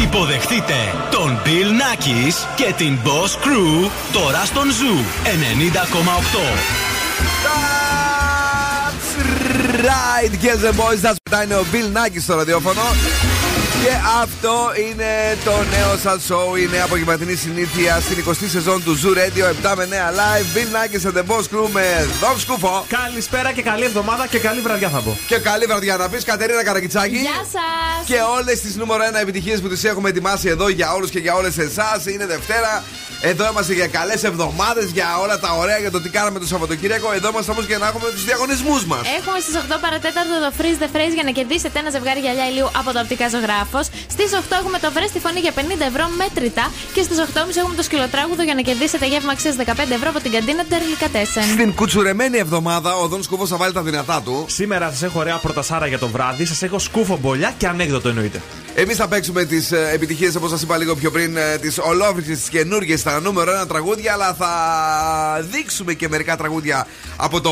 Υποδεχτείτε τον Bill Nackis και την Boss Crew τώρα στον Zoo 90,8 right, girls and boys. That's what I know. Bill Nike στο ραδιόφωνο. Και αυτό είναι το νέο σας show, η νέα απογευματινή συνήθεια στην 20η σεζόν του Zoo Radio 7 με 9 live. Bill Nike and the Boss Crew με Δόμ Σκούφο. Καλησπέρα και καλή εβδομάδα και καλή βραδιά θα πω. Και καλή βραδιά να πεις Κατερίνα Καρακιτσάκη. Γεια σας. Και όλες τις νούμερο 1 επιτυχίες που τις έχουμε ετοιμάσει εδώ για όλους και για όλες εσάς. Είναι Δευτέρα. Εδώ είμαστε για καλές εβδομάδες, για όλα τα ωραία, για το τι κάναμε το Σαββατοκύριακο. Εδώ είμαστε όμως για να έχουμε τους διαγωνισμούς μας. Έχουμε στις 8 παρατέταρτο το Freeze the Phrase για να κερδίσετε ένα ζευγάρι γυαλιά ηλίου από το οπτικά ζωγράφος. Στις 8 έχουμε το Βρε στη φωνή για 50 ευρώ μέτρητα. Και στις 8.30 έχουμε το σκυλοτράγουδο για να κερδίσετε γεύμα αξίας 15 ευρώ από την καντίνα Τερλικά Τέσσερ. Στην κουτσουρεμένη εβδομάδα ο Δον Σκούφο θα βάλει τα δυνατά του. Σήμερα σας έχω ωραία πρωτασάρα για το βράδυ. Σας έχω σκούφο μπολιά και ανέκδοτο εννοείται. Εμείς θα παίξουμε τις ε, επιτυχίες, όπως σας είπα λίγο πιο πριν, ε, τις ολόφρυκε, τις καινούργιες, τα νούμερο ένα τραγούδια. Αλλά θα δείξουμε και μερικά τραγούδια από το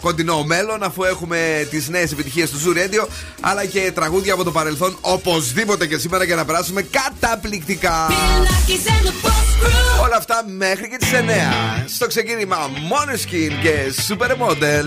κοντινό μέλλον, αφού έχουμε τις νέες επιτυχίες του Zoo Radio, αλλά και τραγούδια από το παρελθόν, οπωσδήποτε και σήμερα για να περάσουμε καταπληκτικά. Όλα αυτά μέχρι και τις 9. Στο ξεκίνημα, Monoskin και Supermodel.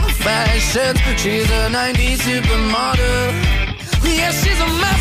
She's a 90s supermodel. Yeah, she's a master.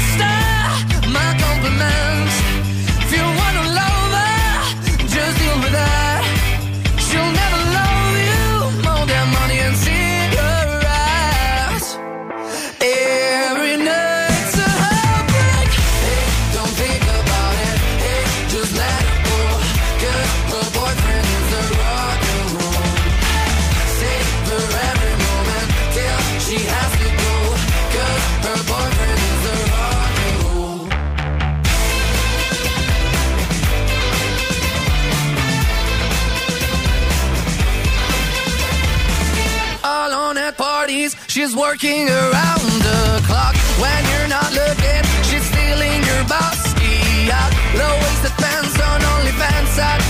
She's working around the clock. When you're not looking, she's stealing your bossy out. Low waisted pants on OnlyFans, I'd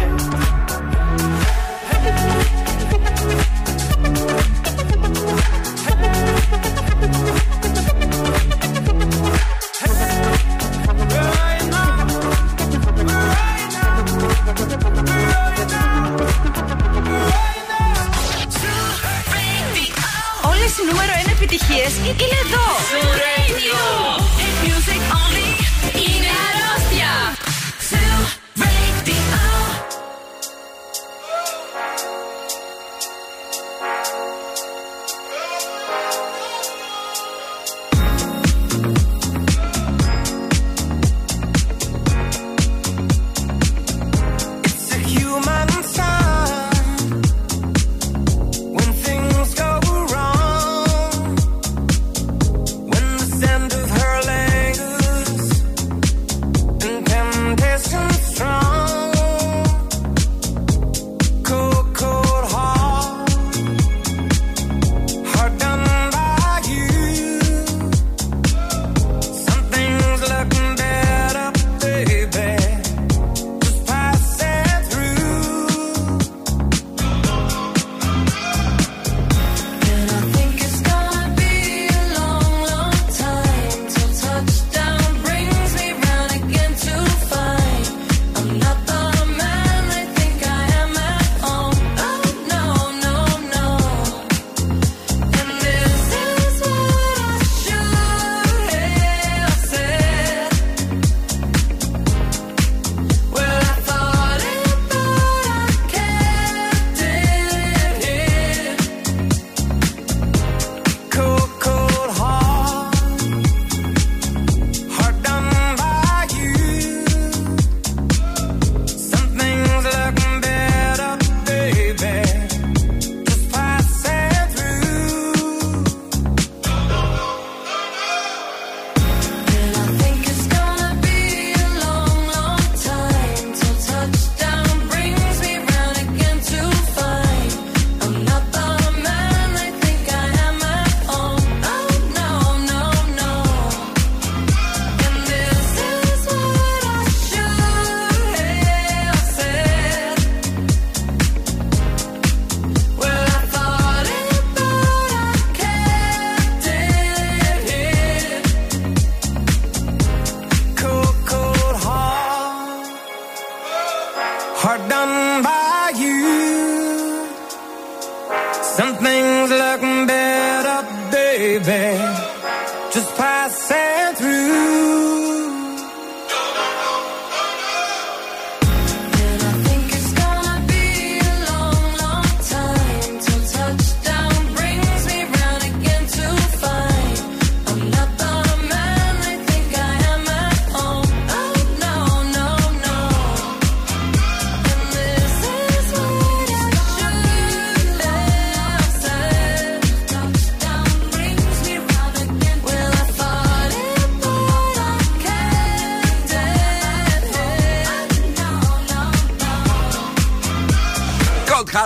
1 επιτυχίες είναι εδώ. Music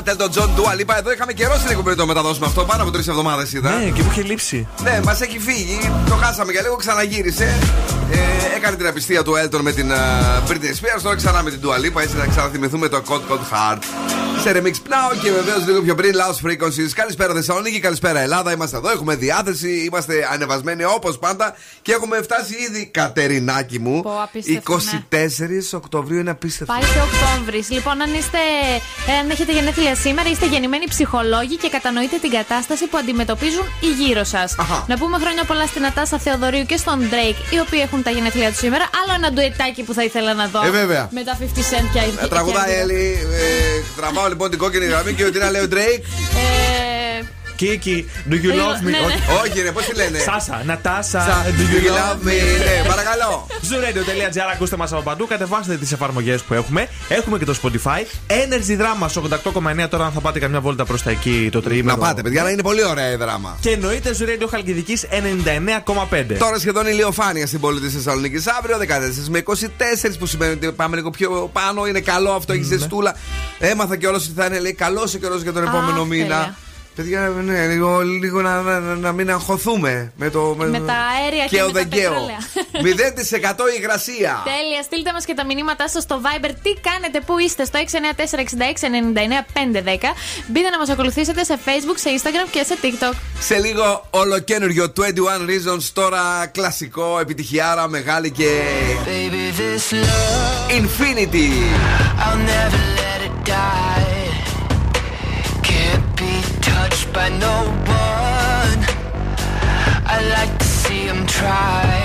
no. Cold Hearted, τον John Dua Lipa. Εδώ είχαμε καιρό στην εκπομπή να το μεταδώσουμε αυτό. Πάνω από τρεις εβδομάδες είδα. Ναι, και μου είχε λείψει. Ναι, μας έχει φύγει. Το χάσαμε για λίγο, ξαναγύρισε. Ε, έκανε την απιστία του Έλτον με την uh, Britney Spears. Τώρα ξανά με την Dua Lipa. Έτσι θα ξαναθυμηθούμε το Code Code Heart. Σε remix Now και βεβαίως λίγο πιο πριν Loud Frequencies. Καλησπέρα Θεσσαλονίκη, καλησπέρα Ελλάδα. Είμαστε εδώ, έχουμε διάθεση, είμαστε ανεβασμένοι όπως πάντα και έχουμε φτάσει ήδη, Κατερινάκι μου. Πω, απίστευτο, 24 Οκτωβρίου είναι απίστευτο. Πάει σε Οκτώβρης. Λοιπόν, αν, είστε, ε, αν έχετε γενέθλια σήμερα, είστε γεννημένοι ψυχολόγοι και κατανοείτε την κατάσταση που αντιμετωπίζουν οι γύρω σας. Να πούμε χρόνια πολλά στην Ατάσα Θεοδωρίου και στον Drake, οι οποίοι έχουν τα γενέθλια τους σήμερα. Άλλο ένα ντουετάκι που θα ήθελα να δω. Ε, βέβαια. Με τα 50 Cent και Ε, Τραγουδάει η Έλλη. Ε, τραβάω λοιπόν την κόκκινη γραμμή και ότι να λέει ο Drake; Ε, Κίκη, do you Λίγο, love me? ναι, ναι. Όχι. Όχι, ρε, πώς τη λένε; Σάσα, Νατάσα, Σα- do you love me? Ναι, παρακαλώ. Zooradio.gr ακούστε μας από παντού, κατεβάστε τις εφαρμογές που έχουμε. Έχουμε και το Spotify. Energy Drama στο 88,9 τώρα, αν θα πάτε καμιά βόλτα προς τα εκεί το τριήμερο. Να πάτε, παιδιά, αλλά είναι πολύ ωραία η δράμα. Και εννοείται Zooradio Χαλκιδικής 99,5. Τώρα σχεδόν ηλιοφάνεια στην πόλη της Θεσσαλονίκης. Αύριο 14 με 24 που σημαίνει ότι πάμε λίγο πιο πάνω. Είναι καλό αυτό, έχεις Ναι. ζεστούλα. Έμαθα κιόλας ότι θα είναι λέει, καλό ο καιρός για τον επόμενο Αχ, μήνα. Τέλεια. Παιδιά, ναι, λίγο, λίγο να, να, να, να μην αγχωθούμε με, το, Με τα αέρια και με τα οδεγγαίο. πετρέλαια. 0% υγρασία. Τέλεια, στείλτε μας και τα μηνύματά σας στο Viber. Τι κάνετε, πού είστε, στο 694-6699-510. Μπείτε να μας ακολουθήσετε σε Facebook, σε Instagram και σε TikTok. Σε λίγο ολοκένουργιο 21 Reasons, τώρα κλασικό, επιτυχιάρα, μεγάλη και Baby, this love, Infinity. I'll never let it die. By no one. I like to see him try.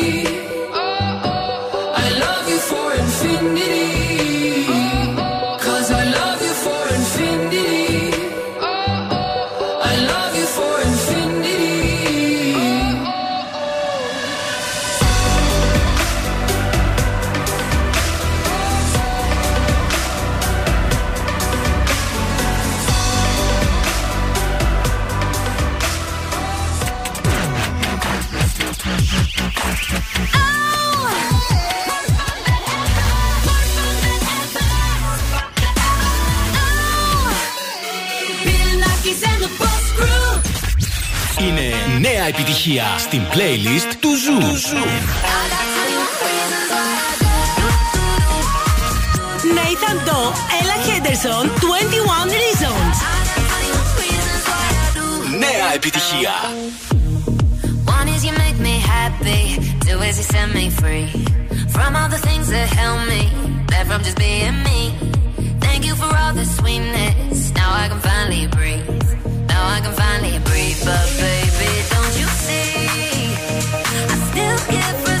κορυφαία επιτυχία στην playlist του Nathan Ella Henderson, 21 Reasons. Νέα επιτυχία. One is you make me happy, two is you set me free. From all the things that help me, that from just being me. Thank you for all the sweetness, now I can finally breathe. Now I can finally breathe, but baby, don't if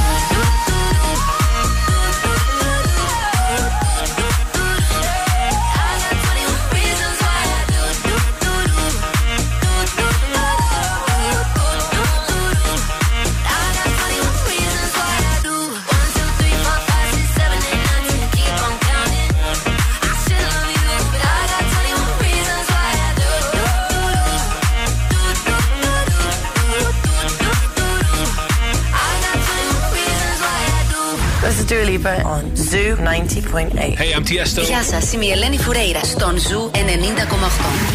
Dua Lipa on Zoo 90.8. Hey, I'm Tiesto. Γεια σας, είμαι η Ελένη Φουρέιρα στον Zoo 90.8.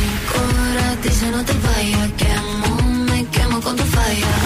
Mi.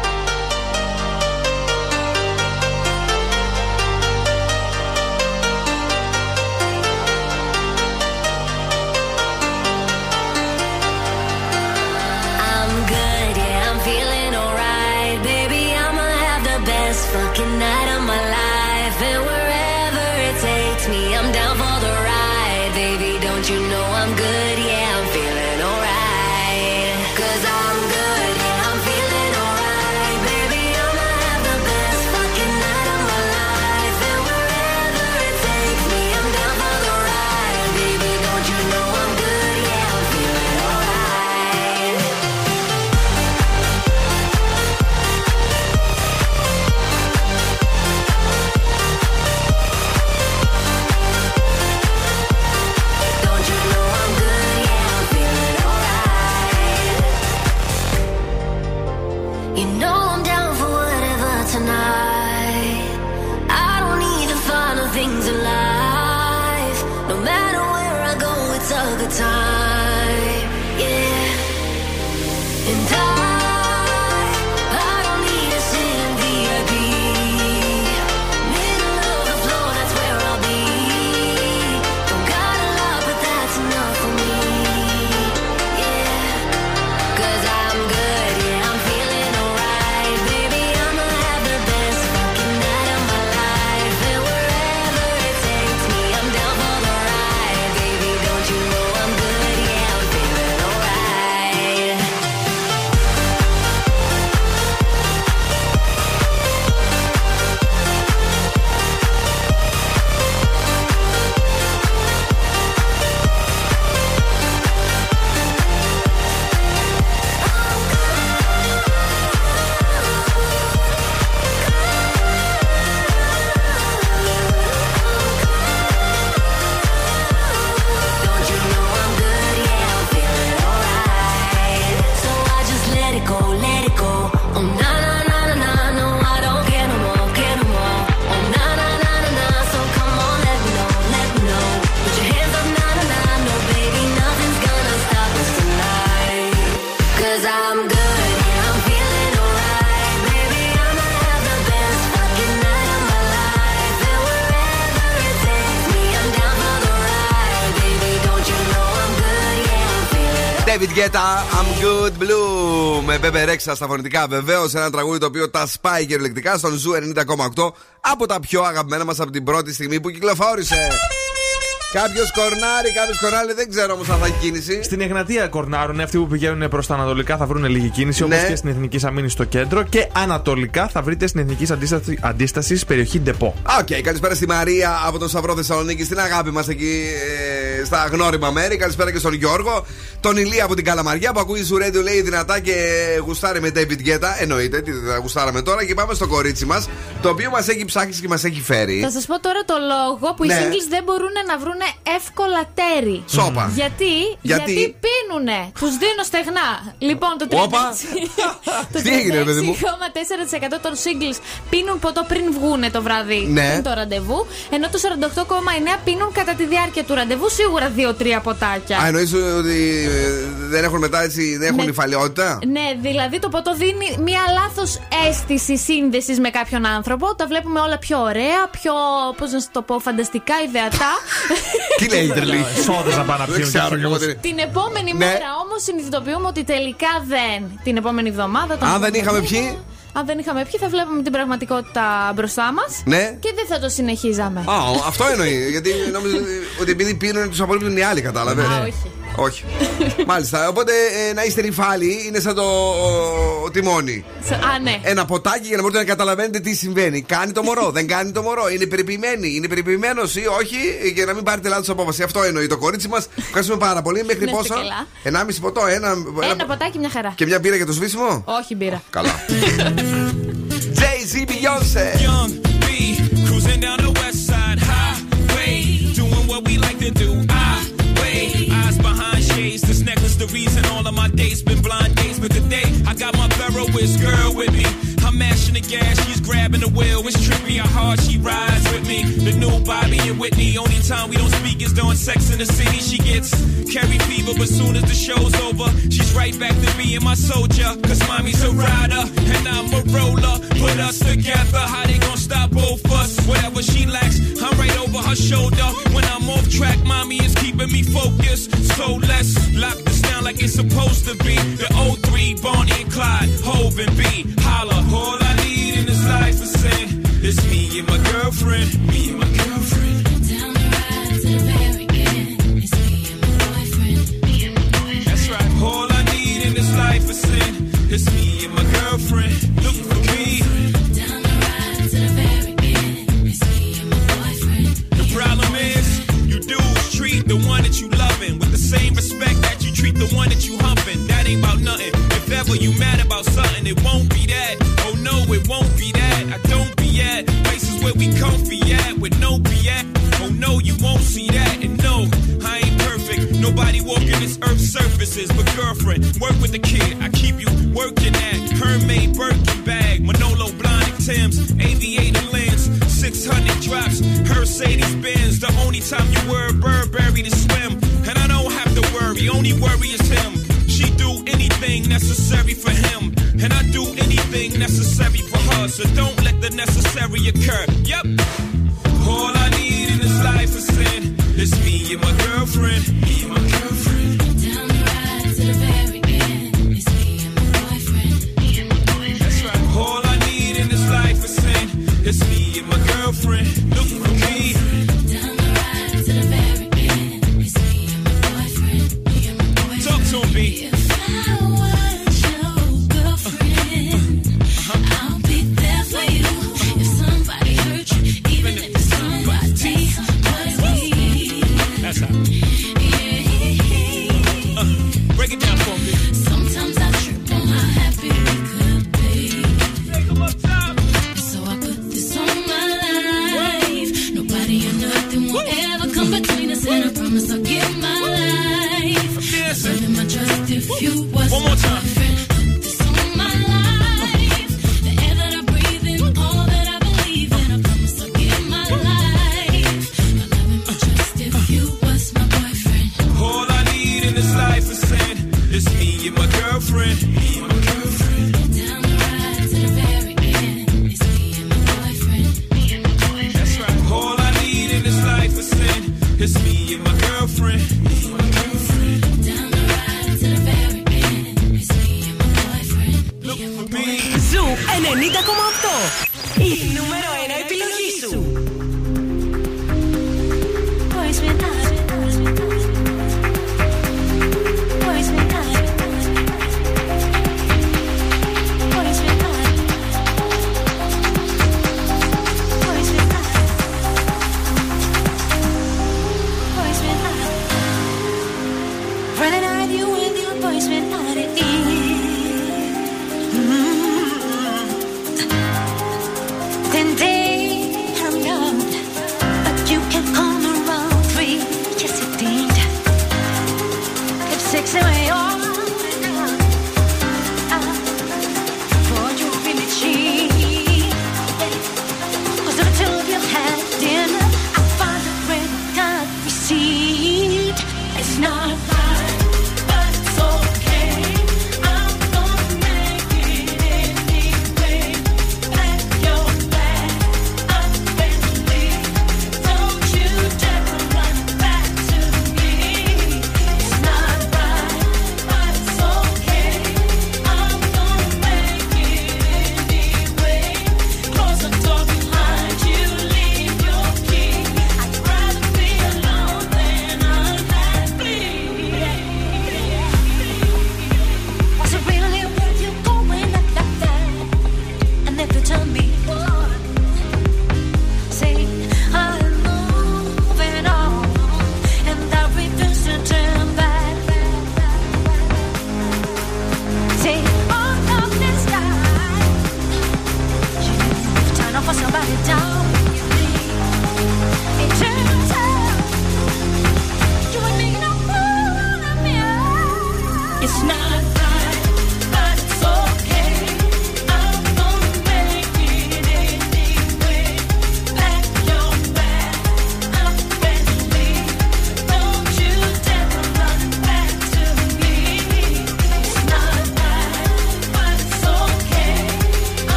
Feeling David Guetta, I'm good blue. Με Bebe Rexha στα φωνητικά βεβαίως. Ένα τραγούδι το οποίο τα σπάει κυριολεκτικά στον Zoo 90,8 από τα πιο αγαπημένα μας από την πρώτη στιγμή που κυκλοφόρησε. Κάποιος κορνάρει, κάποιος κορνάρει, δεν ξέρω όμως αν θα έχει κίνηση. Στην Εγνατία κορνάρουν αυτοί που πηγαίνουν προς τα ανατολικά θα βρουν λίγη κίνηση Ναι. όπως και στην Εθνική Αμύνης στο κέντρο. Και ανατολικά θα βρείτε στην Εθνική Αντίσταση, αντίσταση περιοχή Ντεπό. Οκ, καλησπέρα στη Μαρία από τον Σταυρό Θεσσαλονίκη, στην αγάπη μας εκεί ε, στα γνώριμα μέρη. Καλησπέρα και στον Γιώργο. Τον Ηλία από την Καλαμαριά που ακούει σου Radio λέει δυνατά και γουστάρει με David Guetta. Εννοείται, τι θα γουστάραμε τώρα. Και πάμε στο κορίτσι μας, το οποίο μας έχει ψάξει και μας έχει φέρει. Θα σας πω τώρα το λόγο που Ναι. οι singles δεν μπορούν να βρουν εύκολα τέρι. Σόπα. Γιατί, Γιατί; γιατί πίνουνε. Τους δίνω στεγνά. Λοιπόν, το 36, Όπα. το Τι έγινε, ρε παιδί μου; 36,4% των singles πίνουν ποτό πριν βγούνε το βράδυ Ναι. πριν το ραντεβού. Ενώ το 48,9% πίνουν κατά τη διάρκεια του ραντεβού σίγουρα 2-3 ποτάκια. Α, εννοείς ότι ε, δεν έχουν μετά έτσι, δεν έχουν Ναι. υφαλιότητα. Ναι, δηλαδή το ποτό δίνει μία λάθος αίσθηση σύνδεσης με κάποιον άνθρωπο. Τα βλέπουμε όλα πιο ωραία, πιο, πώς να σου το πω, φανταστικά, ιδεατά. Τι λέει η τρελή; Σόδε να πάνε να Δεν πιούν. ξέρω και κι εγώ χυμούς. τι- Την επόμενη Ναι. μέρα όμως συνειδητοποιούμε ότι τελικά δεν. Την επόμενη εβδομάδα. τον Αν δεν επόμενο είχαμε μήνα, πιει; Αν δεν είχαμε πιει, θα βλέπαμε την πραγματικότητα μπροστά μας. Ναι. Και δεν θα το συνεχίζαμε. Α, αυτό εννοεί. Γιατί νόμιζα ότι επειδή πίνουν τους απορρίπτουν οι άλλοι, κατάλαβες. Α, όχι. Όχι. Μάλιστα. Οπότε ε, να είστε νυφάλιοι είναι σαν το ο, τιμόνι. Σ- Α, ναι. Ένα ποτάκι για να μπορείτε να καταλαβαίνετε τι συμβαίνει. Κάνει το μωρό, δεν κάνει το μωρό. Είναι περιποιημένη, είναι περιποιημένος ή όχι, για να μην πάρετε λάθος απόφαση. Αυτό εννοεί το κορίτσι μας. Ευχαριστούμε πάρα πολύ. Μέχρι Να είστε πόσο; καλά. Ενάμιση ποτό, ένα. Ένα ποτάκι, μια χαρά. Και μια πύρα για το σβήσιμο; Όχι μπύρα. Καλά. Jay-Z Beyoncé. Young B, cruising down the west side highway, doing what we like to do. I wait, eyes shades. This necklace, the reason all of my dates been blind dates. But today, I got my Ferroist girl with me. I'm mashing the gas, she's grabbing the wheel. It's trippy how hard she rides with me. The new Bobby and Whitney. Only time we don't speak is during sex in the city. She gets carry fever, but soon as the show's over, she's right back to being my soldier. Cause mommy's a rider, and I'm a roller. Put us together, how they gonna stop both us? Whatever she lacks, I'm right over her shoulder. When I'm off track, mommy is keeping me focused. So let's lock down like it's supposed to be. The 03, Bonnie and Clyde, Hove and B. Holla, all I need in this life is sin. It's me and my girlfriend, me and my girlfriend. That's right. All I need in this life is sin. It's me and my girlfriend.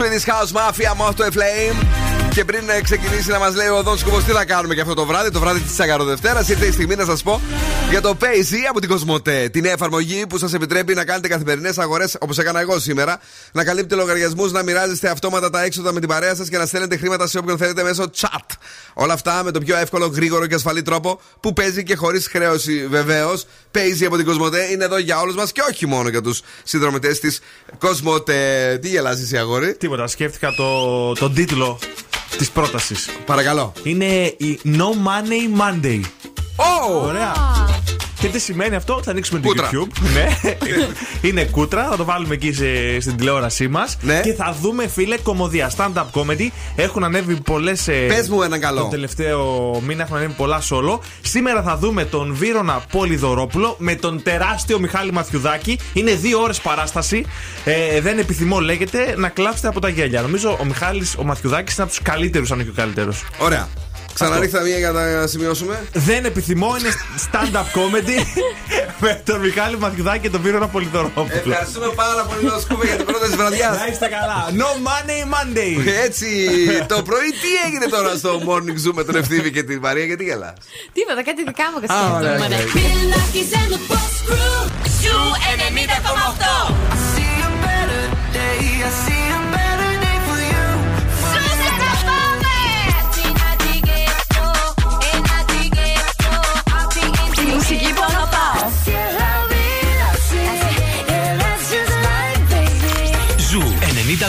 Swedish House Mafia, Moth to a Flame. Και πριν ε, ξεκινήσει να μας λέει ο Δόν Σκουμπό τι θα κάνουμε για αυτό το βράδυ, το βράδυ της Σαγαροδευτέρα, ήρθε η στιγμή να σας πω για το PayZ από την Κοσμοτέ. Την νέα εφαρμογή που σας επιτρέπει να κάνετε καθημερινές αγορές όπως έκανα εγώ σήμερα, να καλύπτετε λογαριασμούς, να μοιράζεστε αυτόματα τα έξοδα με την παρέα σας και να στέλνετε χρήματα σε όποιον θέλετε μέσω chat. Όλα αυτά με το πιο εύκολο, γρήγορο και ασφαλή τρόπο που παίζει και χωρίς χρέωση βεβαίως. PayZ από την Κοσμοτέ είναι εδώ για όλους μας και όχι μόνο για τους συνδρομητές της Κοσμοτέ. Τι γελάζει εσύ, αγόρι; Τίποτα, σκέφτηκα το, τον τίτλο της πρότασης. Παρακαλώ. Είναι η No Money Monday. Oh! Ωραία. Και τι σημαίνει αυτό, θα ανοίξουμε το Κούτρα. YouTube. ναι. είναι κούτρα, θα το βάλουμε εκεί σε- στην τηλεόρασή μας. Ναι. Και θα δούμε, φίλε, κομμωδία. Stand-up comedy. Έχουν ανέβει πολλές. Πες μου έναν καλό. Τον τελευταίο μήνα έχουν ανέβει πολλά solo. Σήμερα θα δούμε τον Βίρονα Πολυδωρόπουλο με τον τεράστιο Μιχάλη Μαθιουδάκη. Είναι δύο ώρες παράσταση. Ε, δεν επιθυμώ, λέγεται, να κλάψετε από τα γέλια. Νομίζω ο Μιχάλης ο Μαθιουδάκης είναι από τους καλύτερους, αν όχι ο καλύτερος. Ωραία. Ξαναρίχτα μία για να σημειώσουμε. Δεν επιθυμώ, είναι stand-up comedy με τον Μιχάλη Μαθιουδάκη και τον Βίρονα Πολυδωρόπουλο. Ευχαριστούμε πάρα πολύ, Νό Σκούβε, για την πρόταση βραδιάς. Να είστε καλά. No money Monday. Έτσι, το πρωί τι έγινε τώρα στο morning zoo με τον Ευθύμη και την Μαρία, γιατί γελάς; Τίποτα, κάτι δικά μου Α,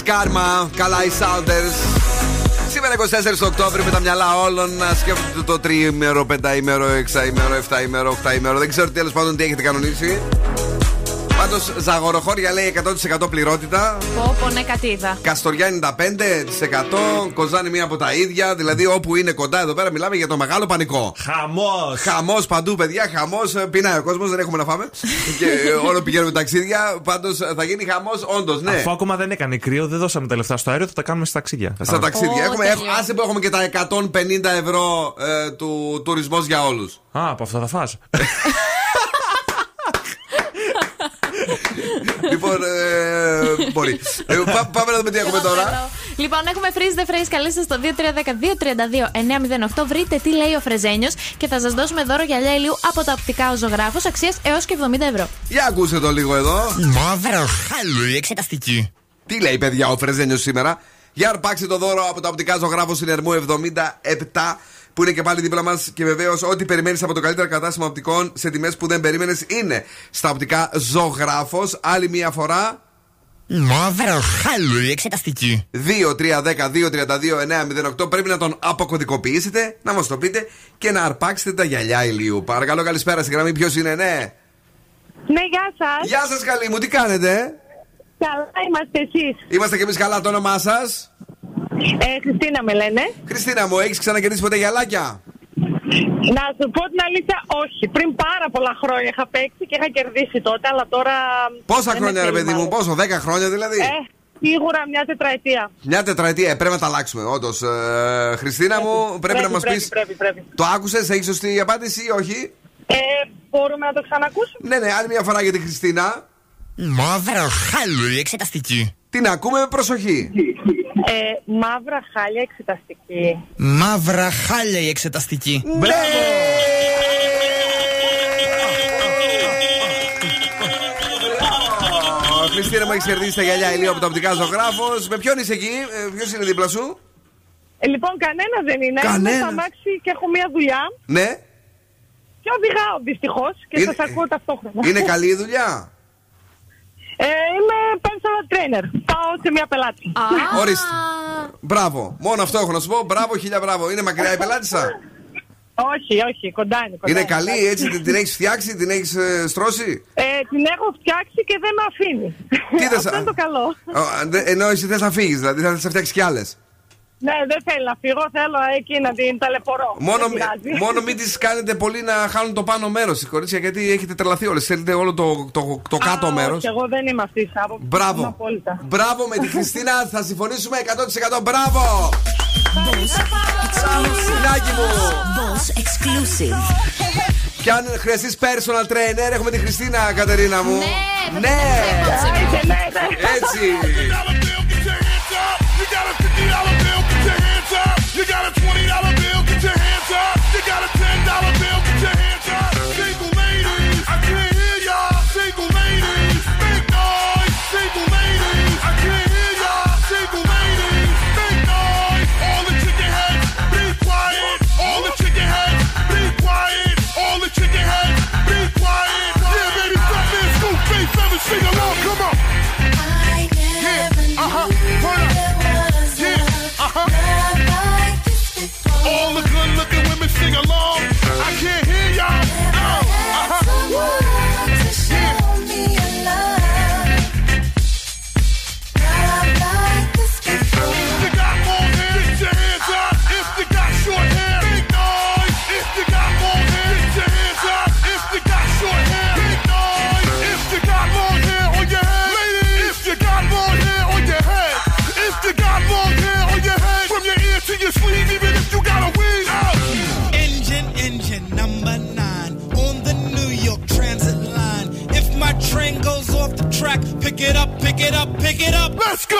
Κογιότ πριν σκάρμα. Καλά οι Sounders. Σήμερα 24 το Οκτώβριο με τα μυαλά όλων να σκέφτονται το τριήμερο, πενταήμερο, εξαήμερο, εφταήμερο, οχταήμερο. Δεν ξέρω τέλος πάντων τι έχετε κανονίσει. Πάντως Ζαγοροχώρια λέει 100% πληρότητα. Πω, πω, ναι, κατήδα. Καστοριά 95%, Κοζάνη μία από τα ίδια. Δηλαδή όπου είναι κοντά εδώ πέρα μιλάμε για το μεγάλο πανικό. Χαμός! Χαμός παντού, παιδιά, χαμός. Πεινάει ο κόσμος, δεν έχουμε να φάμε. και όλο πηγαίνουμε ταξίδια. Πάντως θα γίνει χαμός, όντως, ναι. Αφού ακόμα δεν έκανε κρύο, δεν δώσαμε τα λεφτά στο αέριο, θα τα κάνουμε στα ταξίδια. Στα Α. ταξίδια. Ω, έχουμε, τέλειο. έχ- άσε που έχουμε και τα 150 ευρώ ε, του τουρισμός για όλους. Α, από αυτά θα φας. λοιπόν, ε, μπορεί. Ε, πά- πάμε να δούμε τι έχουμε τώρα. Λοιπόν, έχουμε freeze the phrase. Καλέστε στο 2310-232-908. Βρείτε τι λέει ο Φρεζένιος και θα σας δώσουμε δώρο γυαλιά ηλίου από τα οπτικά ο ζωγράφο αξία έως και 70 ευρώ. Για ακούστε το λίγο εδώ. Μαύρο χάλου, η εξεταστική. Τι λέει, παιδιά, ο Φρεζένιος σήμερα; Για αρπάξτε το δώρο από τα οπτικά ζωγράφο συνερμού 77 που είναι και πάλι δίπλα μας και βεβαίως ό,τι περιμένεις από το καλύτερο κατάστημα οπτικών σε τιμές που δεν περίμενες είναι στα οπτικά ζωγράφος. Άλλη μία φορά. Μαύρο χάλι η εξεταστική. 2-3-10-2-32-9-08 πρέπει να τον αποκωδικοποιήσετε, να μας το πείτε και να αρπάξετε τα γυαλιά ηλίου. Παρακαλώ, καλησπέρα στη γραμμή. Ποιος είναι, ναι; Ναι, γεια σας. Γεια σας, καλή μου, τι κάνετε; Καλά είμαστε εσείς. Είμαστε κι εμείς καλά, το όνομά σας; Ε, Χριστίνα με λένε. Χριστίνα μου, έχεις ξανακερδίσει ποτέ γυαλάκια; Να σου πω την αλήθεια, όχι. Πριν πάρα πολλά χρόνια είχα παίξει και είχα κερδίσει τότε, αλλά τώρα. Πόσα δεν χρόνια, με ρε θέλει παιδί μου, μάλλον. πόσο, 10 χρόνια δηλαδή; Ε, σίγουρα μια τετραετία. Μια τετραετία, ε, πρέπει να τα αλλάξουμε, όντως. Ε, Χριστίνα μου, πρέπει, να μας πρέπει, πεις. Πρέπει, πρέπει. Το άκουσες, έχεις σωστή απάντηση ή όχι; Ε, μπορούμε να το ξανακούσουμε. Ναι, ναι, άλλη μια φορά για τη Χριστίνα. Μαύρο χάλι η εξεταστική. Την ακούμε με προσοχή. Ε, μαύρα χάλια εξεταστική. Μαύρα χάλια η εξεταστική. Ω, Χριστίνα μου, έχεις κερδίσει τα γυαλιά ηλίου από το οπτικά ζωγράφος. Με ποιον είσαι εκεί, ποιος είναι δίπλα σου; Ε, λοιπόν, κανένα δεν είναι. Κανένας. Είμαι στα μάξι και έχω μια δουλειά. Ναι, Και οδηγάω δυστυχώς και Είναι- σας ακούω ταυτόχρονα. είναι καλή η δουλειά; Ε, είμαι personal trainer. Πάω σε μια πελάτη. Ορίστε. Μπράβο. Μόνο αυτό έχω να σου πω. Μπράβο, χίλια μπράβο. Είναι μακριά η πελάτησα; Όχι, όχι, κοντά είναι. Κοντά Είναι καλή, έτσι την, την έχεις φτιάξει, την έχεις στρώσει; Ε, την έχω φτιάξει και δεν με αφήνει. Τι δεν Αυτό σα- είναι το καλό. Ω, δε- Ενώ εσύ θε να φύγεις, δηλαδή θα σε φτιάξει κι άλλες. Ναι, δεν θέλει να φύγω, θέλω εκεί να την ταλαιπωρώ. Μόνο, Δεν πειράζει. μόνο μην τις κάνετε πολύ να χάνουν το πάνω μέρος τη κορίτσια, γιατί έχετε τρελαθεί όλες. Θέλετε όλο το, το, το κάτω Α, μέρος. όχι, εγώ δεν είμαι αυτή της άποψης. Είμαι Μπράβο. απόλυτα. Μπράβο με τη Χριστίνα, θα συμφωνήσουμε 100%. Μπράβο! Φιλάκι μου! Boss exclusive. Και αν χρειαστείς personal trainer, έχουμε τη Χριστίνα, Κατερίνα μου. Ναι, ναι. Άιτε, ναι, ναι. Έτσι. You got a twenty dollar bill, get your hands up. You got a ten dollar bill,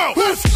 go. Let's go.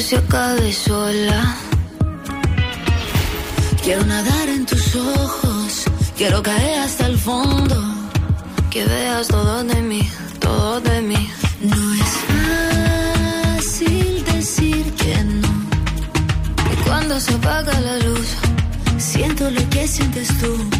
se acabe sola. Quiero nadar en tus ojos, quiero caer hasta el fondo. Que veas todo de mí, todo de mí. No es fácil decir que no. Y cuando se apaga la luz, siento lo que sientes tú.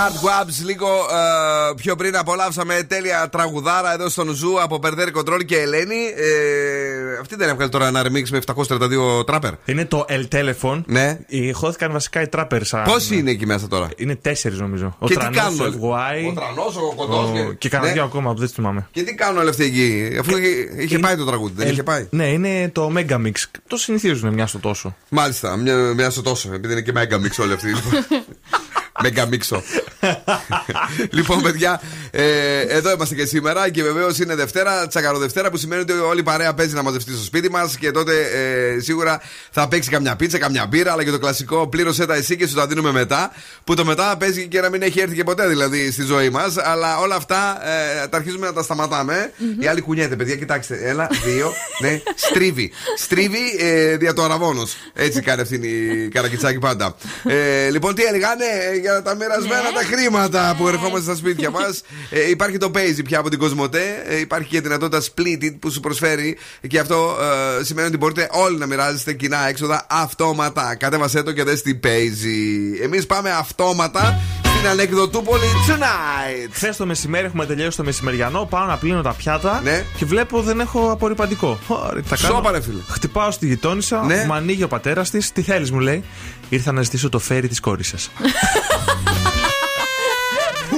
Originals, Regard Wabs. Λίγο ε, πιο πριν απολαύσαμε τέλεια τραγουδάρα εδώ στον Ζου από Περδέρ Control και Ελένη. Ε, αυτή δεν έβγαλε τώρα ένα remix με 732 τράπερ. Είναι το El Telephone. Ναι. Ε, Χώθηκαν βασικά οι τράπερ. Σαν... Πόσοι είναι εκεί μέσα τώρα; Είναι τέσσερις νομίζω. Και τι Τρανός, κάνουν ο όλοι; Ευγουάη, Ο Τρανός, ο Κοντός ο- και- Και κανένα Ναι. δύο ακόμα που δεν θυμάμαι. Και τι κάνουν όλοι αυτοί εκεί, αφού είχε, είχε πάει το τραγούδι, δεν Ε, είχε πάει. Ναι, είναι το Mega Mix. Το συνηθίζουν μια στο τόσο. Μάλιστα, μια, μια στο τόσο, επειδή είναι και μέγα μίξ όλοι αυτοί. Μέγα μίξο. λοιπόν, παιδιά, ε, εδώ είμαστε και σήμερα και βεβαίως είναι Δευτέρα, τσακαροδευτέρα, που σημαίνει ότι όλη η παρέα παίζει να μαζευτεί στο σπίτι μας και τότε ε, σίγουρα θα παίξει καμιά πίτσα, καμιά μπύρα, αλλά και το κλασικό πλήρωσέ τα εσύ και σου τα δίνουμε μετά. Που το μετά παίζει και να μην έχει έρθει και ποτέ δηλαδή στη ζωή μας. Αλλά όλα αυτά ε, τα αρχίζουμε να τα σταματάμε. Η άλλη κουνιέται, παιδιά, κοιτάξτε. Ένα, δύο, ναι, στρίβει. Στρίβει ε, δια το αραβόνος. Έτσι κάνει αυτή η καρακιτσάκι πάντα. Ε, λοιπόν, τι έλεγανε ε, για τα μοιρασμένα τα χρήματα που ερχόμαστε στα σπίτια μας. Ε, υπάρχει το Paisy πια από την Κοσμοτέ. Ε, υπάρχει και η δυνατότητα Split It που σου προσφέρει και αυτό ε, σημαίνει ότι μπορείτε όλοι να μοιράζεστε κοινά έξοδα αυτόματα. Κατέβασέ το και δες τι Paisy. Εμείς πάμε αυτόματα στην ανεκδοτούπολη tonight. Χθες το μεσημέρι έχουμε τελειώσει το μεσημεριανό. Πάω να πλύνω τα πιάτα Ναι. και βλέπω δεν έχω απορριπαντικό. Ωραία, τι θα κάνω. Σώπα, ρε φίλε. Χτυπάω στη γειτόνισσα, Ναι. μου ανοίγει ο πατέρας της. Τι θέλεις, μου λέει. Ήρθα να ζητήσω το χέρι της κόρης σας.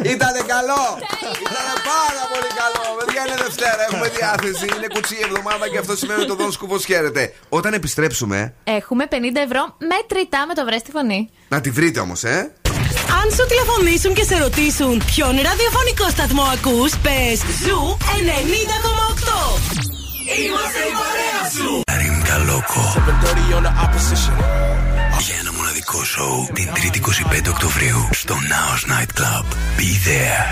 Ήτανε καλό! Ήτανε πάρα πολύ καλό! Παιδιά είναι Δευτέρα, έχουμε διάθεση. Είναι κουτσί η εβδομάδα και αυτό σημαίνει ότι ο Δόν Σκούφο χαίρεται. Όταν επιστρέψουμε, Έχουμε 50 ευρώ μετρητά με το βρε στη φωνή. να τη βρείτε όμως, ε! Αν σου τηλεφωνήσουν και σε ρωτήσουν ποιον ραδιοφωνικό σταθμό ακούς, πες Zoo 90,8. Είμαστε η παρέα σου. Rimka Loco. Για ένα μοναδικό σοου την 3η 25 Οκτωβρίου στο Naos Night Club. Be there.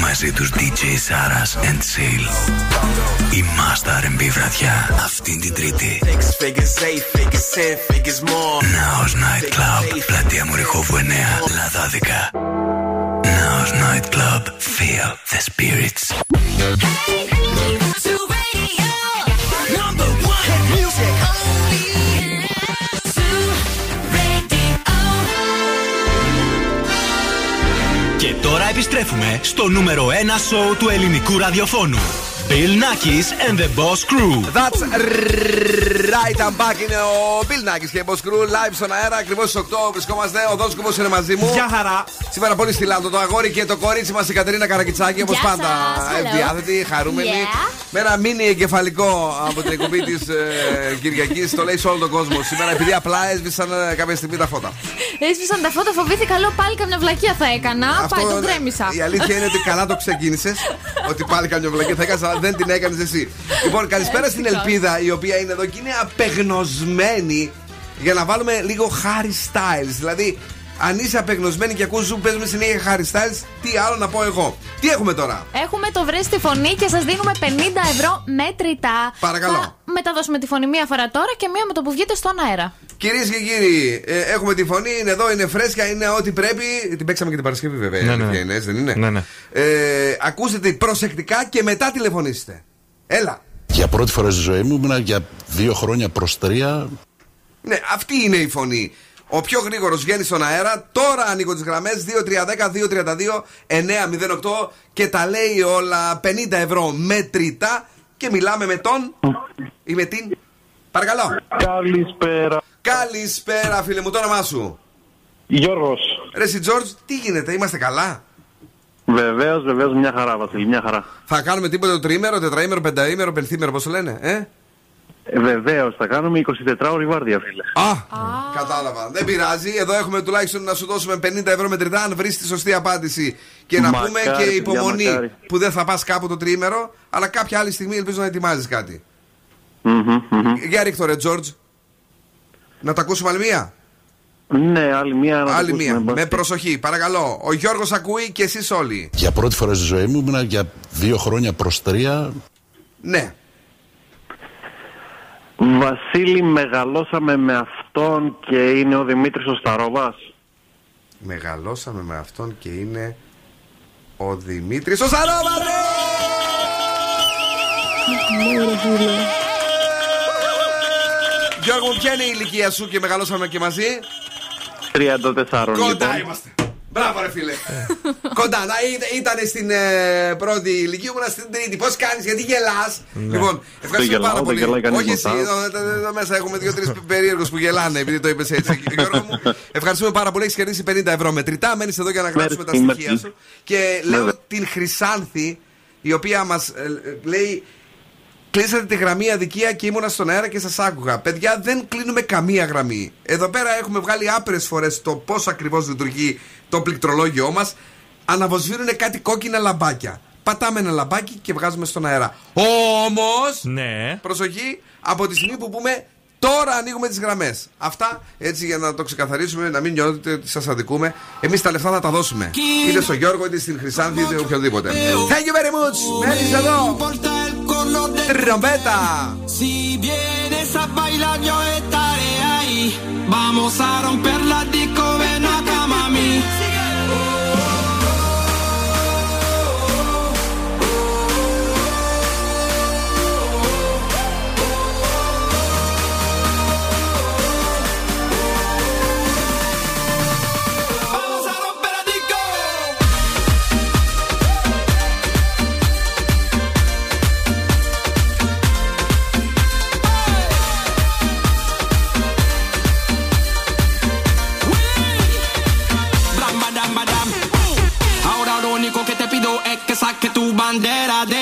Μαζί τους DJ Saras and Seal. Η Master R&B βραδιά αυτήν την Τρίτη. Naos Night Club. Πλατεία Μουριχόβου 9. Λαδάδικα. Naos Night Club. Feel the spirits. Και τώρα επιστρέφουμε στο νούμερο 1 σοου του ελληνικού ραδιοφώνου. Bill Nackis and the Boss Crew. That's right, I'm back. Είναι ο Bill Nackis και η Boss Crew live στον αέρα. Ακριβώς στις 8 βρισκόμαστε. Ο Δόν Σκούφο είναι μαζί μου. Γεια χαρά. Σήμερα πολύ στυλάντο το αγόρι και το κορίτσι μας η Κατερίνα Καρακιτσάκη όπως Γεια πάντα. σας, hello. Ευδιάθετη, χαρούμενη. Yeah. Με ένα μίνι εγκεφαλικό από την εκπομπή της ε, Κυριακής. Το λέει σε όλο τον κόσμο. Σήμερα επειδή απλά έσβησαν ε, κάποια στιγμή τα φώτα. Έσβησαν τα φώτα, φοβήθηκα, λέω πάλι καμιά βλακεία θα έκανα. Πάει, τον ε, γκρέμισα. Η αλήθεια είναι ότι καλά το ξεκίνησες. ότι πάλι καμιά βλακία θα έκανες, αλλά δεν την έκανες εσύ. Λοιπόν, καλησπέρα στην Ελπίδα, η οποία είναι εδώ και είναι απεγνωσμένη για να βάλουμε λίγο Harry Styles. Δηλαδή, αν είσαι απεγνωσμένη και ακούς σου παίζουμε συνέχεια Harry Styles, τι άλλο να πω εγώ. Τι έχουμε τώρα; Έχουμε το βρες στη φωνή και σας δίνουμε 50 ευρώ μέτρητά. Παρακαλώ. Θα μεταδώσουμε τη φωνή μία φορά τώρα και μία με το που βγείτε στον αέρα. Κυρίες και κύριοι, ε, έχουμε τη φωνή, είναι εδώ, είναι φρέσκα, είναι ό,τι πρέπει. Την παίξαμε και την Παρασκευή, βέβαια. η Ναι, ναι, αλήθεια ναι. είναι, έτσι δεν είναι; Ναι, ναι. Ε, ακούστε τη προσεκτικά και μετά τηλεφωνήσετε. Έλα. Για πρώτη φορά στη ζωή μου ήμουν για δύο χρόνια προς τρία. Ναι, αυτή είναι η φωνή. Ο πιο γρήγορος βγαίνει στον αέρα. Τώρα ανοίγω τις γραμμές 2-3-10-2-32-908 και τα λέει όλα 50 ευρώ μετρητά. Και μιλάμε με τον. ή με την. Παρακαλώ. Καλησπέρα. Καλησπέρα, φίλε μου, το όνομά σου. Γιώργος. Ρε Σι Τζόρτζ, τι γίνεται, είμαστε καλά; Βεβαίως, βεβαίως, μια χαρά, Βασίλη, μια χαρά. Θα κάνουμε τίποτα το τριήμερο, τετραήμερο, πενταήμερο, πενθήμερο, πώς το λένε, ε; Ε, Βεβαίως, θα κάνουμε 24 ώρη βάρδια, φίλε. Α, κατάλαβα. Δεν πειράζει. Εδώ έχουμε τουλάχιστον να σου δώσουμε 50 ευρώ μετρητά αν βρεις τη σωστή απάντηση. Και να Μακάρι, πούμε και παιδιά, υπομονή μακάρι. που δεν θα πας κάπου το τριήμερο, αλλά κάποια άλλη στιγμή ελπίζω να ετοιμάζεις κάτι. Μμμ, μμμ. Για ρίχτω ρε Τζόρτζ. Να τα ακούσουμε άλλη μία; Ναι, άλλη μία. να το άλλη ακούσουμε, μία. μπας. Με προσοχή, παρακαλώ. Ο Γιώργος ακούει και εσείς όλοι. Για πρώτη φορά στη ζωή μου ήμουν για δύο χρόνια προς τρία. Ναι. Βασίλη, μεγαλώσαμε με αυτόν και είναι ο Δημήτρης ο Σταρόβας. Μεγαλώσαμε με αυτόν και είναι ο Δημήτρης. Ο Σαρόβα, Γιώργο μου, ποια είναι η ηλικία σου και μεγαλώσαμε και μαζί; 34 Κοντά λοιπόν. είμαστε. Μπράβο, ρε φίλε. Κοντά. Να ή- ήταν στην ε, πρώτη ηλικία, ήμουν στην τρίτη. Πώς κάνεις, γιατί γελάς; Ναι. Λοιπόν, ευχαριστούμε γελάω, πάρα δεν πολύ. γελάει κανείς Όχι εσύ, μπροστά. εδώ, εδώ- εδώ μέσα έχουμε δύο-τρεις περίεργους που γελάνε, επειδή το είπες έτσι, Γιώργο μου. Ευχαριστούμε πάρα πολύ. Έχεις κερδίσει 50 ευρώ μετρητά. Μένεις εδώ για να γράψουμε τα Merci, στοιχεία merci. σου. Και λέω Βέβαια. την Χρυσάνθη, η οποία μας λέει. Κλείσατε τη γραμμή αδικία και ήμουνα στον αέρα και σας άκουγα. Παιδιά, δεν κλείνουμε καμία γραμμή. Εδώ πέρα έχουμε βγάλει άπειρες φορές το πώς ακριβώς λειτουργεί το πληκτρολόγιο μας. Αναβοσβήνουν κάτι κόκκινα λαμπάκια. Πατάμε ένα λαμπάκι και βγάζουμε στον αέρα. Όμως. Ναι. Προσοχή, από τη στιγμή που πούμε τώρα ανοίγουμε τις γραμμές. Αυτά έτσι για να το ξεκαθαρίσουμε, να μην νιώθετε ότι σας αδικούμε. Εμείς τα λεφτά θα τα δώσουμε. Είτε στον Γιώργο, είτε στην Χρυσάνθη, είτε οποιοδήποτε. Thank you very much. Μένει εδώ. Si vienes a bailar yo estaré ahí. Vamos a romper la disco, bandera de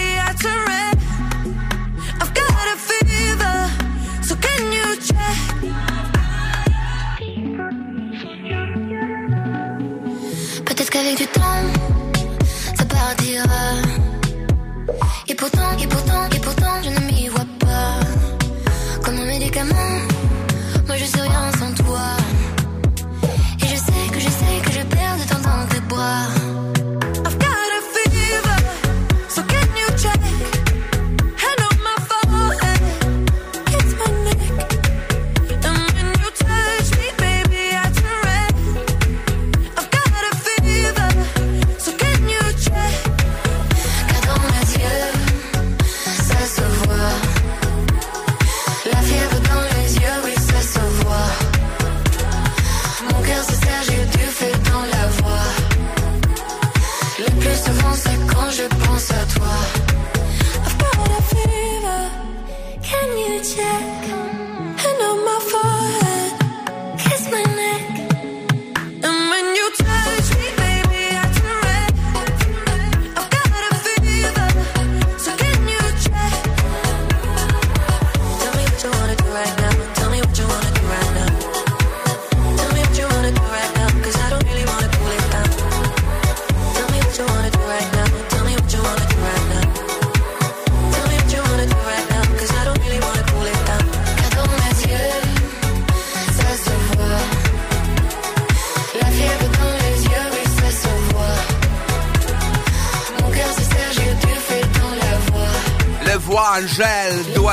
Qu'avec du temps, ça partira. Et pourtant, et pourtant, et pourtant, je ne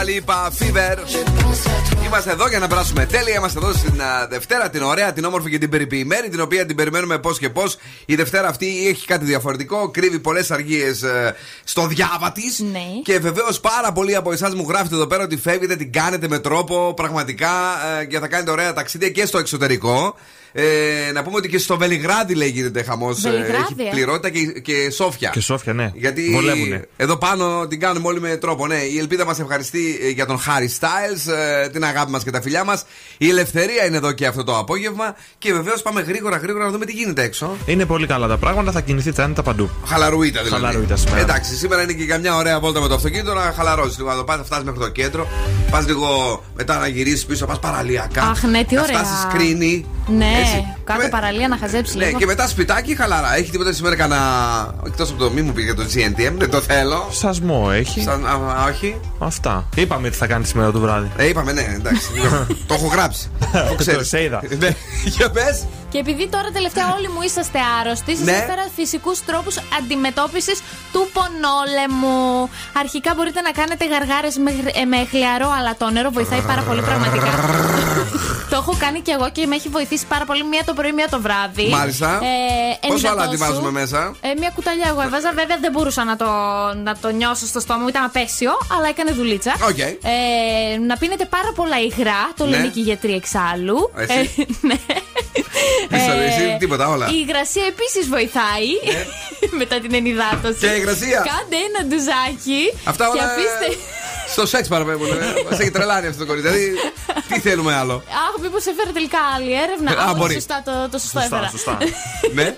Voangel, Dua Lipa, Fever. Είμαστε εδώ για να περάσουμε τέλεια. Είμαστε εδώ στην α, Δευτέρα, την ωραία, την όμορφη και την περιποιημένη, την οποία την περιμένουμε πώς και πώς. Η Δευτέρα αυτή έχει κάτι διαφορετικό, κρύβει πολλές αργίες στο διάβα της. Ναι. Και βεβαίως πάρα πολλοί από εσάς μου γράφετε εδώ πέρα ότι φεύγετε, την κάνετε με τρόπο πραγματικά ε, και θα κάνετε ωραία ταξίδια και στο εξωτερικό. Ε, να πούμε ότι και στο Βελιγράδι λέει γίνεται χαμός. Βελιγράδι, έχει ε. πληρότητα και, και Σόφια. Και Σόφια, ναι. Γιατί Βολεύουνε. εδώ πάνω την κάνουμε όλοι με τρόπο. Ναι, η ελπίδα μας ευχαριστεί ε, για τον Χάρι Styles, ε, την αγάπη μας και τα φιλιά μας. Η ελευθερία είναι εδώ και αυτό το απόγευμα. Και βεβαίως πάμε γρήγορα γρήγορα να δούμε τι γίνεται έξω. Είναι πολύ καλά τα πράγματα, θα κινηθεί τσάνιτα παντού. Χαλαρουίτα δηλαδή. Χαλαρουίτα σήμερα. Εντάξει, σήμερα είναι και για μια ωραία βόλτα με το αυτοκίνητο να χαλαρώσεις λίγο. Να το πας, να φτάσεις μέχρι το κέντρο. Πας λίγο μετά να γυρίσεις πίσω, πας παραλιακά. Αχ, ναι, τι να ωραία. φτάσεις κρίνη. Ναι, Έτσι. κάτω Με- παραλία να χαζέψει Ναι, λίγο. και μετά σπιτάκι, χαλαρά. Έχει τίποτα σήμερα κανένα. Εκτός από το μη μου πήγε το GNTM, δεν το θέλω. Σασμό έχει. Σαν, α, α, όχι. Αυτά. Είπαμε τι θα κάνει σήμερα το βράδυ. Ε, είπαμε, ναι, εντάξει. το έχω γράψει. Το ξέρεις. Σε είδα. Ναι, για πες. Και επειδή τώρα τελευταία όλοι μου είσαστε άρρωστοι, σας Ναι. έφερα φυσικούς τρόπους αντιμετώπισης του πονόλεμου. Αρχικά μπορείτε να κάνετε γαργάρες με, γρ- ε, με χλιαρό αλατόνερο, βοηθάει πάρα πολύ πραγματικά. το έχω κάνει και εγώ και με έχει βοηθήσει πάρα πολύ μία το πρωί, μία το βράδυ. Μάλιστα. Ε, Πόσο ενυδατώσου. αλάτι βάζουμε μέσα; Ε, μία κουταλιά εγώ έβαζα. Βέβαια δεν μπορούσα να το, να το νιώσω στο στόμα μου, ήταν απαίσιο, αλλά έκανε δουλίτσα. Οκ. Ε, να πίνετε πάρα πολλά υγρά, το Ναι. λένε και οι γιατροί εξάλλου. Εσύ. Ε, ναι. Είσαι, Ε, εσύ, τίποτα, όλα. Η υγρασία επίσης βοηθάει μετά την ενυδάτωση. Και η υγρασία. Κάντε ένα ντουζάκι Αυτά και όλα. αφήστε. Στο σεξ παραπέμπουν. Μας έχει τρελάνει αυτό το κορίτσι. Δηλαδή, τι θέλουμε άλλο; Αχ, μήπως έφερε τελικά άλλη έρευνα; Α, Α, μπορεί. Σωστά, το, το σωστό Σωστά, έφερα. σωστά. ναι.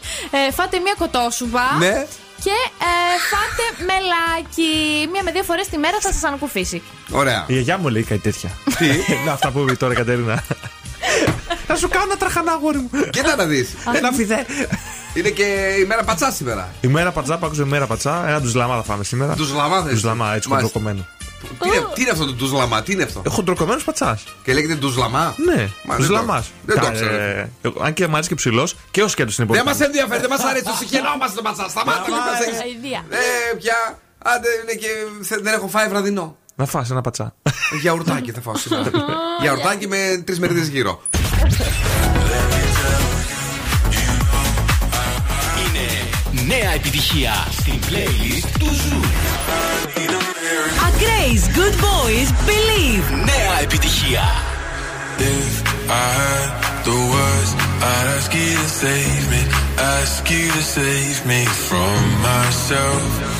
Ε, φάτε μία κοτόσουπα. Ναι. Και ε, φάτε μελάκι. Μία με δύο φορές τη μέρα θα σας ανακουφίσει. Ωραία. Η γιαγιά μου λέει κάτι τέτοια. Τι; Να αυτά που είπε τώρα η Κατερίνα. Θα σου κάνω ένα τραχανά, αγόρι μου. Κοίτα να δεις. Ένα φιδέ. Είναι και η μέρα πατσά σήμερα. Η μέρα πατσά, που άκουσα η μέρα πατσά. Ένα ντουζλαμά θα φάμε σήμερα. Ντουζλαμά θες; Ντουζλαμά, έτσι Μάλιστα. χοντροκομμένο. Τι είναι, τι είναι αυτό το ντουζλαμά, τι είναι αυτό; Χοντροκομμένος πατσάς. Και λέγεται ντουζλαμά; Ναι, Μα, δεν ντουζλαμάς. το- Δεν το ξέρω. Αν και μ' και ψηλός και ο σκέτο είναι πολύ. Δεν μας ενδιαφέρει, δεν μας αρέσει το συγχαινό μα το πατσά. Σταμάτα και μα έχει. Αηδία. Ε, πια. Άντε, είναι και θε- δεν έχω φάει βραδινό. Να φας ένα πατσά. Γιαουρτάκι θα φάω σήμερα. Γιαουρτάκι με τρεις μερίδες γύρω. Είναι νέα επιτυχία στην playlist του Ζου. Ακραίς Good Boys Believe. Νέα επιτυχία. If I had the words, I'd ask you to save me, ask you to save me from myself.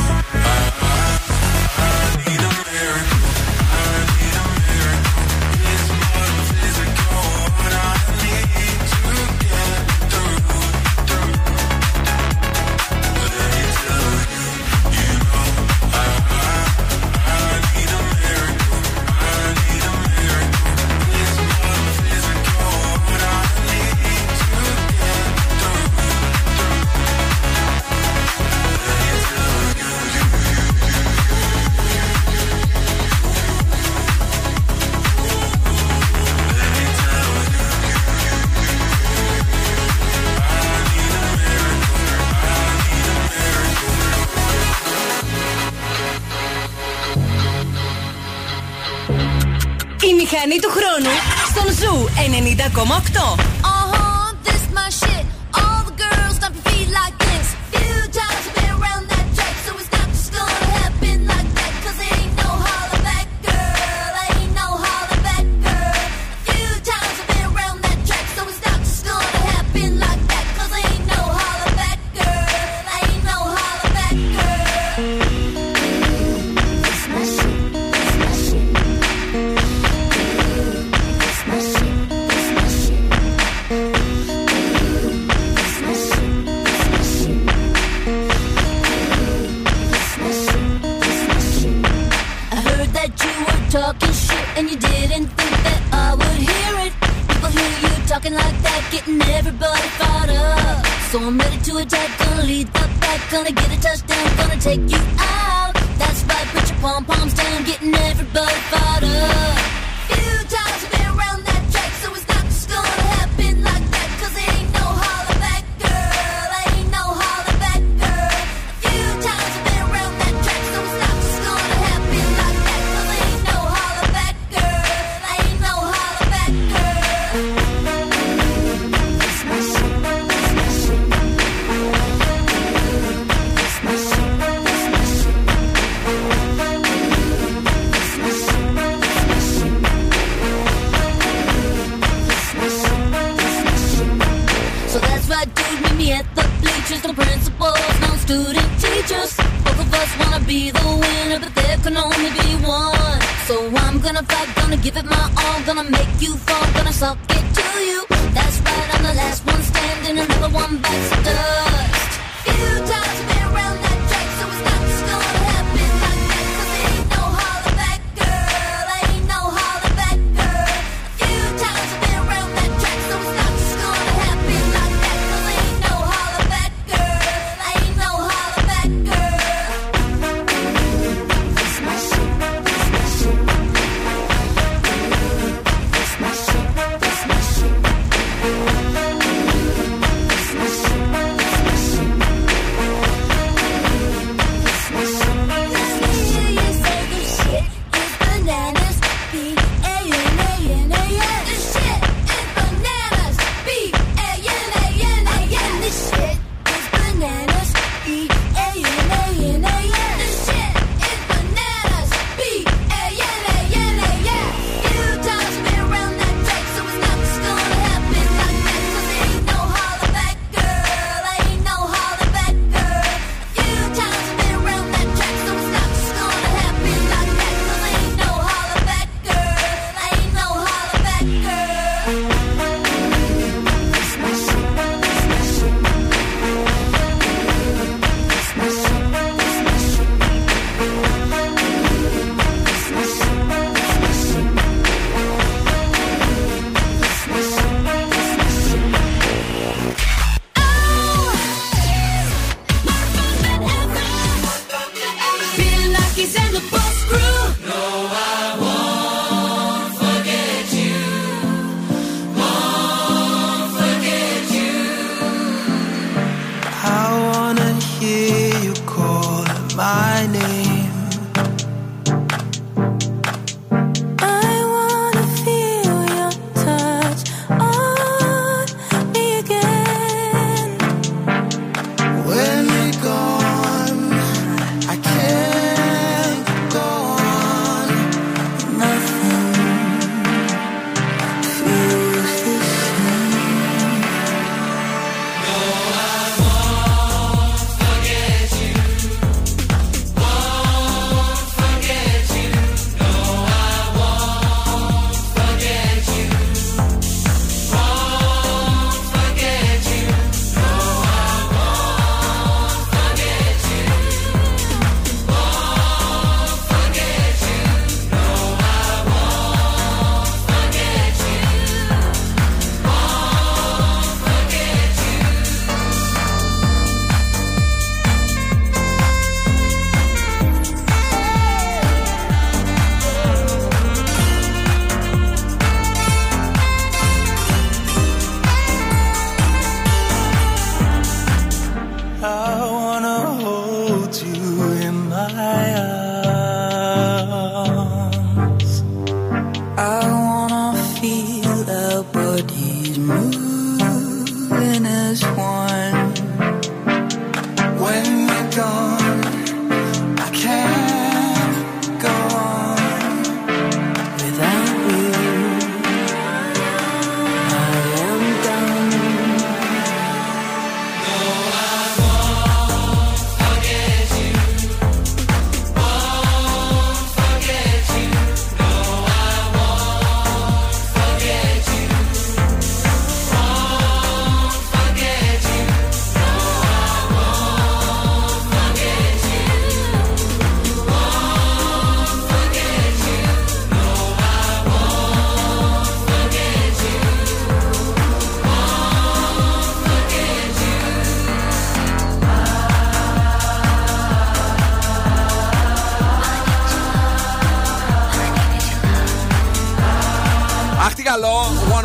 Giacomo Octo.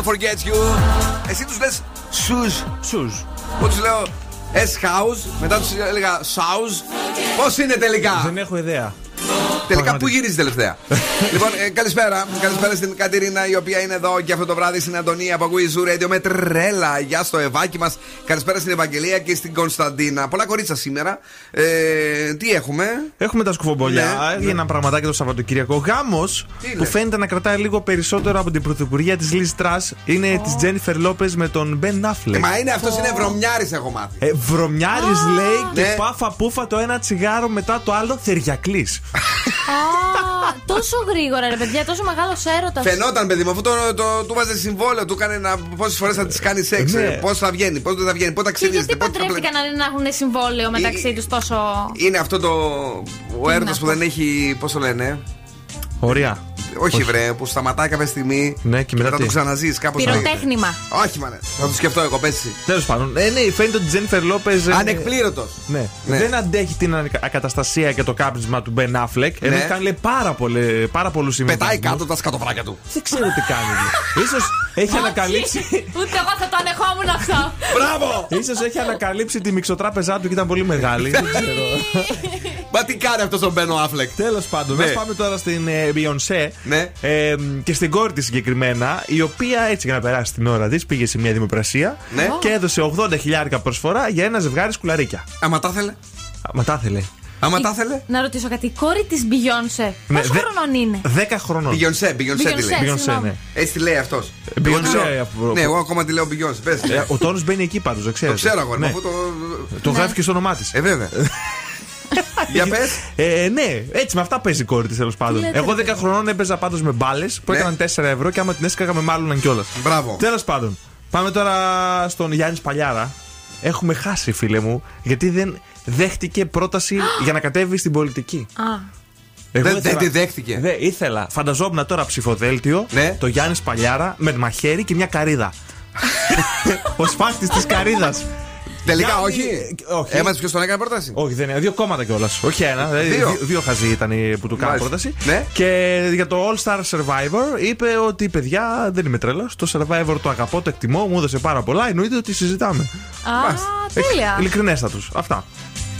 One forgets you. Εσύ τους λες shoes. Shoes. Εγώ τους λέω S house. Μετά τους έλεγα shoes. Πώς είναι τελικά; Δεν έχω ιδέα. Τελικά πού γυρίζεις τελευταία; λοιπόν, ε, καλησπέρα. Καλησπέρα στην Κατερίνα η οποία είναι εδώ και αυτό το βράδυ στην Αντωνία που ακούει Zoo Radio με τρέλα. Γεια στο Ευάκι μας. Καλησπέρα στην Ευαγγελία και στην Κωνσταντίνα. Πολλά κορίτσα σήμερα. Ε, τι έχουμε; Έχουμε τα σκουφομπολιά. Ναι, Έβγαινε ένα πραγματάκι το Σαββατοκύριακο. Γάμος που φαίνεται να κρατάει λίγο περισσότερο από την πρωθυπουργία της Λίζ Τρας είναι της Τζένιφερ Λόπες με τον Μπεν Άφλεκ. Ε, μα είναι αυτός είναι βρωμιάρης, έχω μάθει. Ε, Βρωμιάρης λέει και Ναι. πάφα πούφα το ένα τσιγάρο μετά το άλλο θεριακλής. Α, τόσο γρήγορα, ρε παιδιά, τόσο μεγάλος έρωτας. Φαινόταν, παιδί μου, αφού το, το, του βάζε συμβόλαιο, του έκανε να πόσες φορές θα της κάνει σεξ, Ναι. πώς θα βγαίνει, πώς δεν θα βγαίνει, πότε Και ταξιδίζετε, γιατί πότε θα πλε- παντρεύτηκαν αν να έχουν συμβόλαιο μεταξύ τους τόσο. Είναι αυτό το. Ο έρωτας αυτό; που δεν έχει. Πώς το λένε; Ωραία. Όχι, βρε, που σταματάει κάποια στιγμή. Ναι, και μετά θα τι; το ξαναζείς κάπως. Πυροτέχνημα. Όχι, μανέ. Θα το σκεφτώ εγώ, πέσει. Τέλος πάντων. Ε, ναι, φαίνεται ότι η Τζένιφερ Λόπε. Ανεκπλήρωτος. Ναι. Ναι. Δεν αντέχει την ακα- ακαταστασία και το κάπνισμα του Μπεν Άφλεκ. Ενώ Ναι. κάνει λέει, πάρα, πολλέ, πάρα πολλούς συμβιβασμούς. Πετάει κάτω τα σκατοφράκια του. Δεν ξέρω τι κάνει. σω έχει ανακαλύψει. Ούτε εγώ θα το ανεχόμουν αυτό. Μπράβο! Ίσως έχει ανακαλύψει τη μυξοτράπεζά του και ήταν πολύ μεγάλη. Δεν ξέρω. Μα τι κάνει αυτός ο Μπένο Άφλεκ. Τέλος πάντων, Ναι. ας πάμε τώρα στην ε, Beyoncé Ναι. ε, και στην κόρη της συγκεκριμένα, η οποία έτσι για να περάσει την ώρα της πήγε σε μια δημοπρασία Ναι. και έδωσε 80 χιλιάρικα προσφορά για ένα ζευγάρι σκουλαρίκια. Άμα τα ήθελε. Μα τα ήθελε. Άμα τα ήθελε. Να ρωτήσω κάτι. Η κόρη της Beyoncé. Ναι, Πόσο δε- χρονών είναι; 10 χρονών. Beyoncé, Beyoncé τη Beyoncé, λέει. Beyoncé, συγγνώμη. ναι. Έτσι τη λέει αυτός. Beyoncé, αφού- Ναι, εγώ ακόμα τη λέω Beyoncé. Πες. Ε, Ο τόνος μπαίνει εκεί πάντως, δεν ξέρω. Το ξέρω εγώ, αφού το. Το γράφει και στο όνομά της. Ε, βέβαια. Για πες. Ε, ναι, έτσι με αυτά παίζει η κόρη της τέλος πάντων. λέτε, Εγώ 10 παιδιά. χρονών έπαιζα πάντως με μπάλες που Ναι. έκαναν 4 ευρώ και άμα την έσκαγα με μάλλον κιόλας. Μπράβο. Τέλος πάντων, πάμε τώρα στον Γιάννης Παλιάρα. Έχουμε χάσει, φίλε μου, γιατί δεν δέχτηκε πρόταση για να κατέβει στην πολιτική. Α. Εγώ Δεν- ήθελα- δεν τη δέχτηκε. Δεν ήθελα. Φανταζόμουν τώρα ψηφοδέλτιο Ναι. το Γιάννης Παλιάρα με μαχαίρι και μια καρίδα. Ο σφάχτη της καρίδα. Τελικά Γιάννη, όχι; όχι. Έμαθες ποιος τον έκανε πρόταση; Όχι, δεν είναι. Δύο κόμματα κιόλας. Όχι ένα. δηλαδή Δύο. Δύο, δύο χαζοί ήταν οι που του κάναν Μάλιστα. πρόταση. Ναι. Και για το All Star Survivor είπε ότι παιδιά δεν είμαι τρέλα. Το Survivor το αγαπώ, το εκτιμώ, μου έδωσε πάρα πολλά. Εννοείται ότι συζητάμε. Α, τέλεια. Ειλικρινέστατος. Αυτά.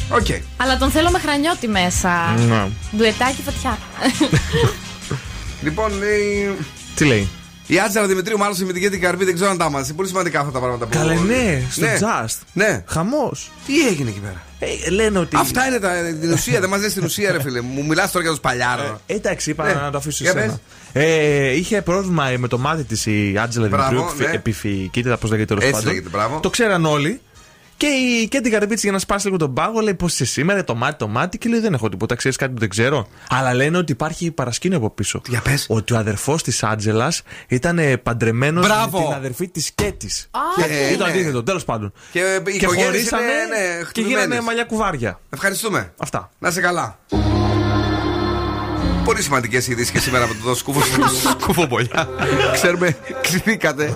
Οκ. Αλλά τον θέλω με Χρανιώτη μέσα. Ναι. Ντουετάκι φωτιά. Λοιπόν, η- Τι λέει; Η Άτζαρα Δημητρίου μάλλον με την Κέτη Καρμπή δεν ξέρω αν τα είμαστε. Πολύ σημαντικά αυτά τα πράγματα που. Καλέ, ναι, στο Ναι. Just. Ναι. Χαμός. Τι έγινε εκεί πέρα; Ε, λένε ότι. Αυτά είναι τα, την ουσία, δεν μας λες την ουσία, ρε φίλε. Μου μιλάς τώρα για τους παλιάρο. Ε, εντάξει, είπα Ναι. να το αφήσω Για σε πες. ε, είχε πρόβλημα με το μάτι της η Άντζελα Μπράβο, Δημητρίου, ναι. επιφυκήτητα, πώς λέγεται τέλος Έτσι πάντων. λέγεται, μπράβο. Το ξέραν όλοι. Και η Κέντι Καρμπίτση για να σπάσει λίγο τον πάγο λέει πώς είσαι σήμερα, το μάτι, το μάτι. Και λέει δεν έχω τίποτα, ξέρεις κάτι που δεν ξέρω. Αλλά λένε ότι υπάρχει παρασκήνιο από πίσω. Για πες. Ότι ο αδερφός της Άντζελας ήταν παντρεμένος με Μπράβο. την αδερφή της Κέτης. Και- Ή το ναι. αντίθετο, τέλος πάντων. Και οι οικογένειες είναι, ναι, και χτυπημένες. γίνανε μαλλιά κουβάρια. Ευχαριστούμε. Αυτά. Να είσαι καλά. Πολύ σημαντικές ειδήσεις και σήμερα από το σκούφο σκουφομπολιά. Ξέρουμε, ξηθήκατε.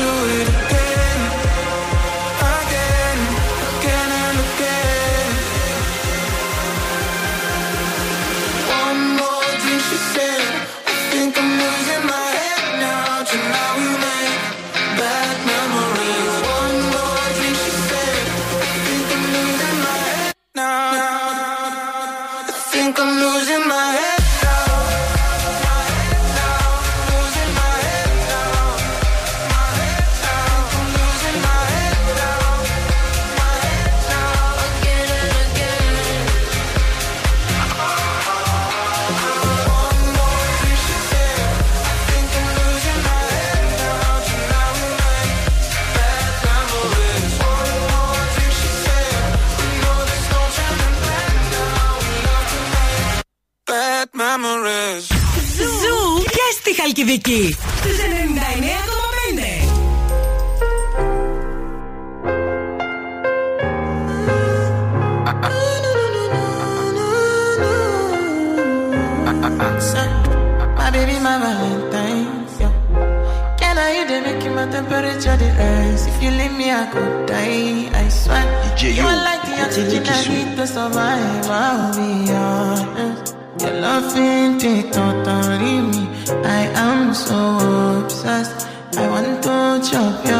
do it Μιχάλη Κηδική. Στους My baby, my Valentine's. Can I you they make my temperature the rise? If you leave me, I could die. I swear. DJ you are like the oxygen I need to survive. I'll be honest. Your love ain't it totally I'm so obsessed. I want to chop your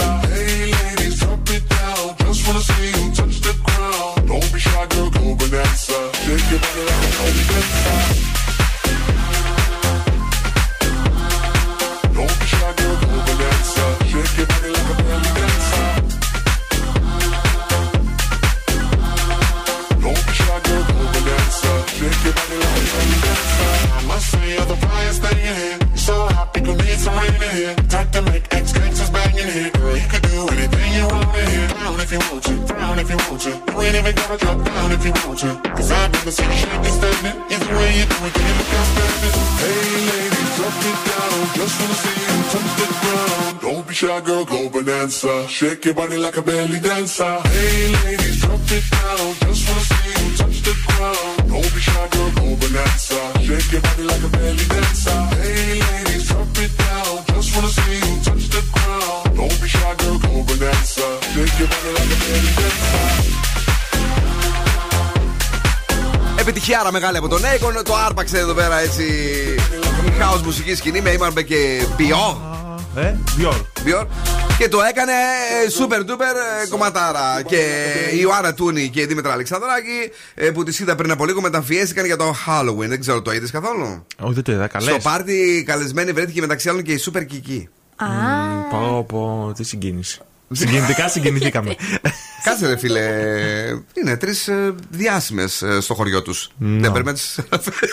Ground. Don't be shy, girl, go bonanza. Shake your body like a belly dancer. Hey ladies, drop it down. Just wanna see you touch the ground. Don't be shy, girl, go bonanza. Shake your body like a belly dancer. Hey ladies, drop it down. Just wanna see you touch the ground. Don't be shy, girl, go bonanza. Shake your body like a belly dancer. Επιτυχιάρα μεγάλη από τον Akon. Το άρπαξε εδώ πέρα έτσι. Η house μουσική σκηνή με Ήμαρμπε και Μπιό. Ε, Dior. Dior. Και το έκανε super duper ε, κομματάρα. Και η Ιωάννα Τούνη και η Δήμητρα Αλεξανδράκη ε, που τη είδα πριν από λίγο μεταμφιέστηκαν για το Halloween. Δεν ξέρω, το είδες καθόλου; Όχι, δεν το είδα. Καλές. Στο πάρτι καλεσμένη βρέθηκε μεταξύ άλλων και η Super Kiki. Πω, πω, τι συγκίνηση. Συγκινητικά συγκινηθήκαμε. Κάτσε ρε φίλε. Είναι τρεις διάσημες στο χωριό τους. Δεν πρέπει να τις-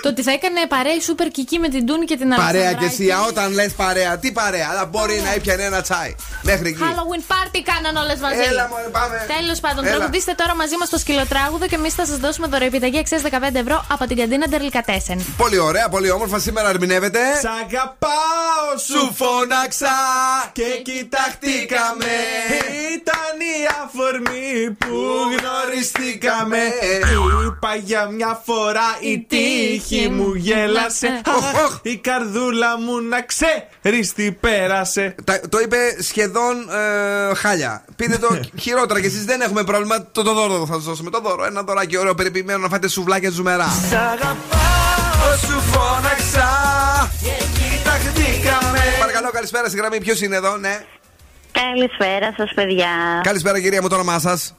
Το ότι θα έκανε παρέα η Super Kiki με την Τούνη και την Παρέα Αλεξανδράκη. και εσύ, α, όταν λες παρέα, τι παρέα, αλλά μπορεί να ήπιανε ένα τσάι. Μέχρι εκεί. Halloween party κάναν όλες μαζί. Έλα, μωρέ, πάμε. Τέλος πάντων, Έλα. τραγουδίστε τώρα μαζί μας το σκυλοτράγουδο και εμείς θα σας δώσουμε δωρεοεπιταγή αξία 15 ευρώ από την καντίνα Ντερλικατέσεν. Πολύ ωραία, πολύ όμορφα. Σήμερα ερμηνεύεται. Σ' αγαπάω, σου φώναξα και κοιταχτήκαμε. Ήταν η αφορμή που γνωριστήκαμε. Είπα για μια φορά η τύχη μου γέλασε. Αχ, Η καρδούλα μου να ξέρεις τι πέρασε. Τα- το είπε σχεδόν ε, χάλια. Πείτε το χειρότερα και εσείς δεν έχουμε πρόβλημα. Το, το δώρο θα σας δώσουμε. Το δώρο. Ένα δωράκι ωραίο περιποιημένο να φάτε σουβλάκια ζουμερά. Σ' αγαπάω, σου φώναξα και κοιταχτήκαμε. Παρακαλώ, καλησπέρα στη γραμμή. Ποιος είναι εδώ, ναι. Καλησπέρα σας, παιδιά. Καλησπέρα, κυρία μου, το όνομά σας.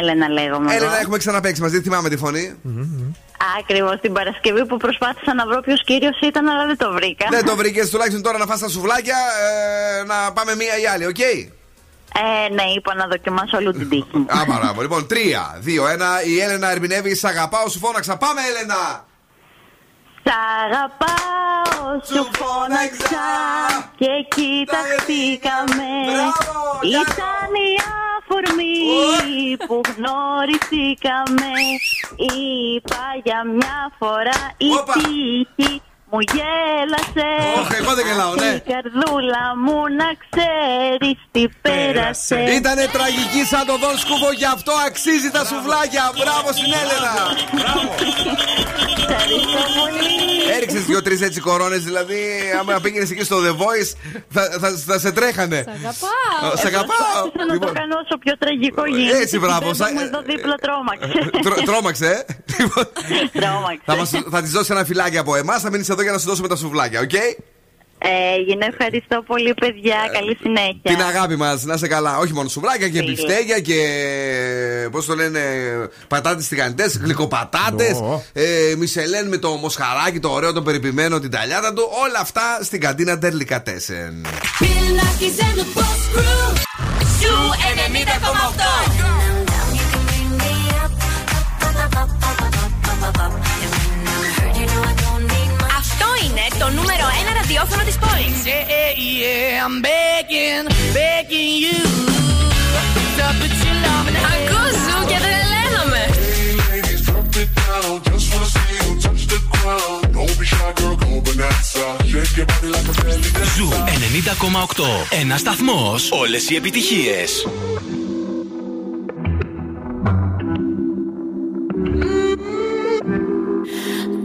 Έλενα λέγομαι. Έλενα, έχουμε ξαναπαίξει μαζί. Θυμάμαι τη φωνή. Ακριβώς την Παρασκευή που προσπάθησα να βρω ποιος κύριος ήταν, αλλά δεν το βρήκα. Δεν το βρήκες τουλάχιστον τώρα να φας τα σουβλάκια. ε, να πάμε μία ή άλλη, οκ; Ε, ναι, είπα να δοκιμάσω όλη την τύχη μου. Α, μπράβο. Λοιπόν, 3, 2, 1. Η Έλενα ερμηνεύει. Σ' αγαπάω, σου φώναξα. Πάμε, Έλενα! Σ' αγαπάω, σου φώναξα και κοιταχτήκαμε. Ήταν η αφορμή που γνωριστήκαμε. Είπα για μια φορά η τύχη μου γέλασες. Όχι, εγώ δεν γελάω, ναι. Η καρδούλα μου να ξέρεις τι πέρασε. Ήτανε τραγική σαν το Δον Σκούβο, γι' αυτό αξίζει τα σουβλάκια. Μπράβο στην Έλενα. Ευχαριστώ πολύ. Έριξες δύο-τρεις έτσι κορώνες, δηλαδή, άμα πήγαινες εκεί στο The Voice, θα, θα, θα σε τρέχανε. Αγαπάω. Σ' αγαπάω. Προσπάθησα να το κάνω όσο πιο τραγικό γίνεται. Έτσι, μπράβο. Δεν Σα- μου εδώ δίπλα τρόμαξε. Τρό- Τρόμαξε, ε. Λοιπόν, Τρόμαξε. θα, μας, θα της δώσει ένα φιλάκι από εμάς, θα μείνεις εδώ για να σου δώσουμε τα σουβλάκια, οκ; Έγινε, ευχαριστώ πολύ, παιδιά. Καλή συνέχεια. Την αγάπη μας, να 'σαι καλά. Όχι μόνο σουβλάκια και Φίλε. μπιφτέκια και. Πώς το λένε, πατάτες τηγανιτές, γλυκοπατάτες. Ω. Ε, μισελέν με το μοσχαράκι, το ωραίο, το περιποιημένο, την ταλιάτα του. Όλα αυτά στην καντίνα Ντερλικατέσεν. Bill and the Boss Crew. Zoo 90,8. νούμερο 1 ραδιόφωνο της πόλης. Yeah, yeah, yeah, I'm begging, begging 90,8 Ένας σταθμός. Όλες οι επιτυχίες.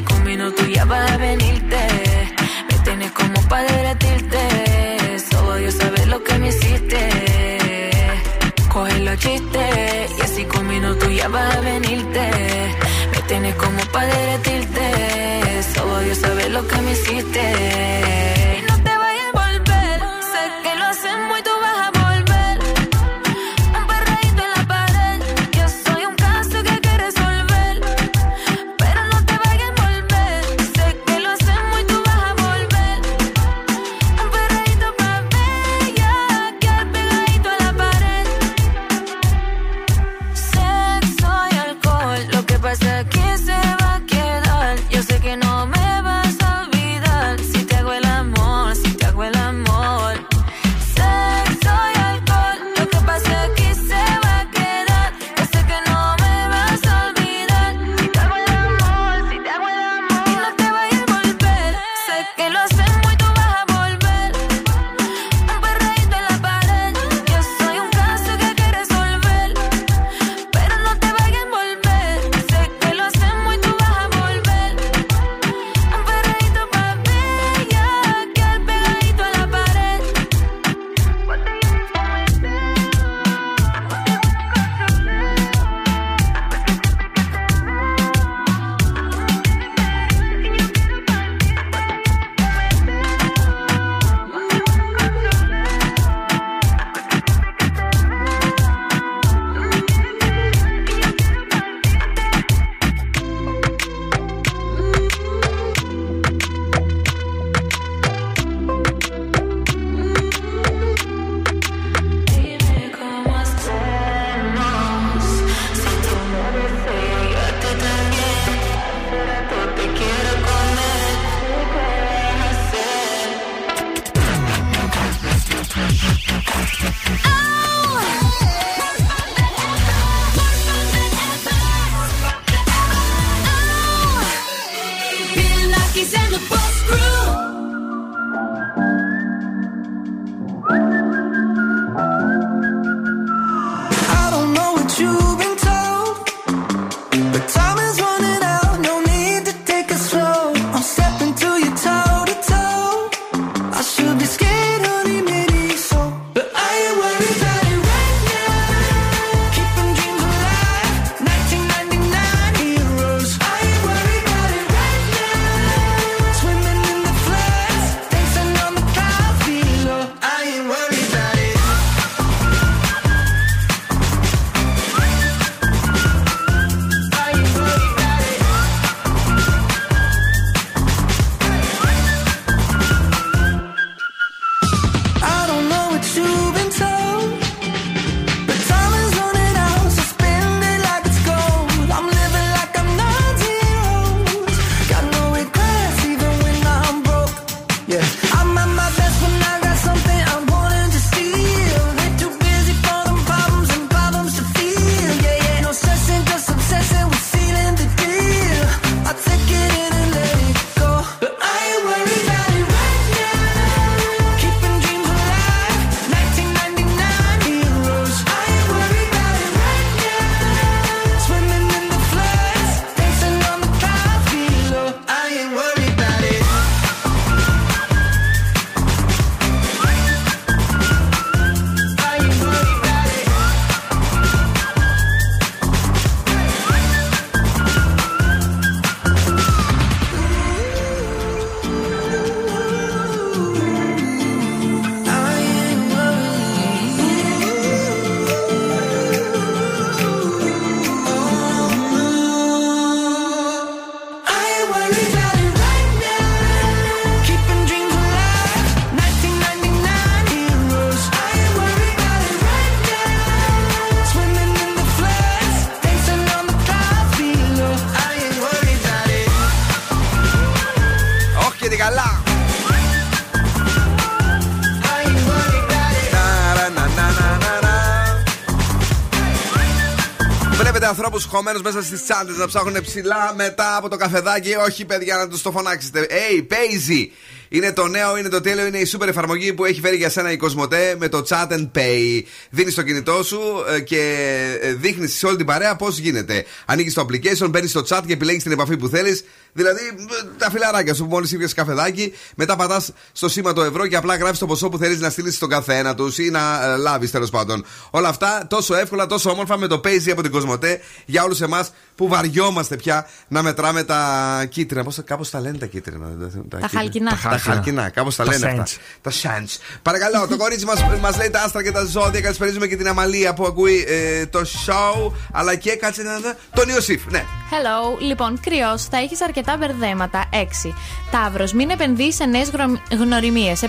y conmigo tú ya vas a venirte. Me tienes como para derretirte. Solo Dios sabe lo que me hiciste. Coge los chistes y así conmigo tú ya vas a venirte. Me tienes como para derretirte. Solo Dios sabe lo que me hiciste. όλου μέσα στις τσάντες να ψάχνουν ψηλά μετά από το καφεδάκι. Όχι, παιδιά, να τους το φωνάξετε. Hey, παίζει! Είναι το νέο, είναι το τέλειο, είναι η σούπερ εφαρμογή που έχει φέρει για σένα η Κοσμοτέ με το Chat and Pay. Δίνεις το κινητό σου ε, και ε, δείχνεις σε όλη την παρέα πώς γίνεται. Ανοίγεις το application, μπαίνεις στο chat και επιλέγεις την επαφή που θέλεις. Δηλαδή τα φιλαράκια σου που μόλις ήρθε καφεδάκι. Μετά πατάς στο σήμα το ευρώ και απλά γράφει το ποσό που θέλεις να στείλεις στον καθένα τους ή να ε, λάβεις τέλος πάντων. Όλα αυτά τόσο εύκολα, τόσο όμορφα με το Payzy από την Κοσμοτέ για όλους εμάς που βαριόμαστε πια να μετράμε τα κίτρινα. Πώς κάπως τα λένε τα κίτρινα. Τα, τα χαλκινά. Τα χαλκινά. Κάπως τα λένε αυτά. Το σάντ. Παρακαλώ, το κορίτσι μας λέει τα άστρα και τα ζώδια. Καλησπέριζουμε και την Αμαλία που ακούει ε, το show. Αλλά και κάτσε να δω. Τον Ιωσήφ, ναι. Hello, λοιπόν, κρυός, θα έχεις αρκετά μπερδέματα. 6. Ταύρος, μην επενδύεις σε νέες γνωριμίες. 7.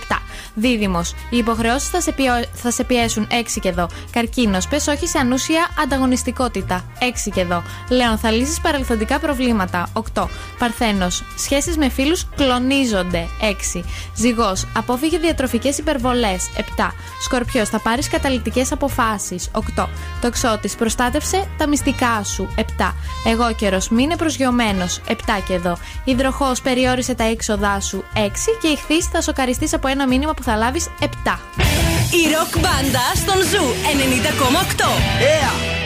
Δίδυμος, οι υποχρεώσεις θα, σε θα σε πιέσουν. 6 και εδώ. Καρκίνος, πες όχι σε ανούσια ανταγωνιστικότητα. 6 και εδώ. Λέων, θα λύσεις παρελθοντικά προβλήματα. 8. Παρθένος, σχέσεις με φίλους κλονίζονται. 6. Ζυγός, αποφύγει διατροφικές υπερβολές. 7. Σκορπιός, θα πάρεις καταληκτικέ αποφάσεις. 8. Τοξότης, προστάτευσε τα μυστικά σου. 7. Εγώ καιρο, μην είναι προσγειωμένος. 7 και εδώ. Υδροχόε, περιόρισε τα έξοδά σου. 6. Και Ιχθείς, θα σοκαριστείς από ένα μήνυμα που θα λάβεις 7. Η ροκ μπάντα στον Zoo 90,8. Yeah.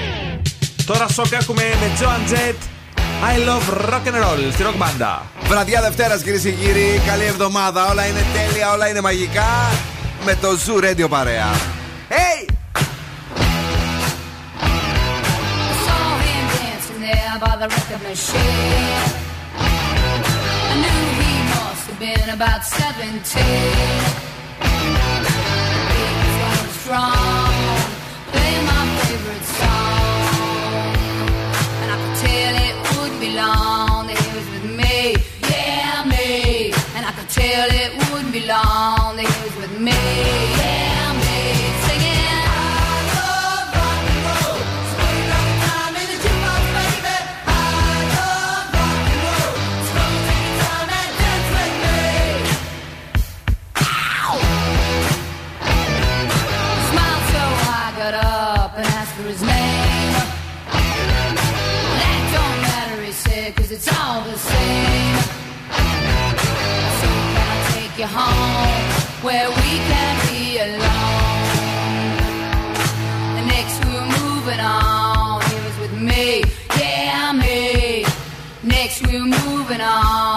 Τώρα σοκ έχουμε με Joan Jett. I love rock and roll στη rock μπάντα. Βραδιά Δευτέρας, κυρίες και κύριοι. Καλή εβδομάδα. Όλα είναι τέλεια, όλα είναι μαγικά. Με το Zoo Radio παρέα. Hey! till it would be long. They where we can be alone. Next we're moving on. He was with me, yeah, me. Next we're moving on.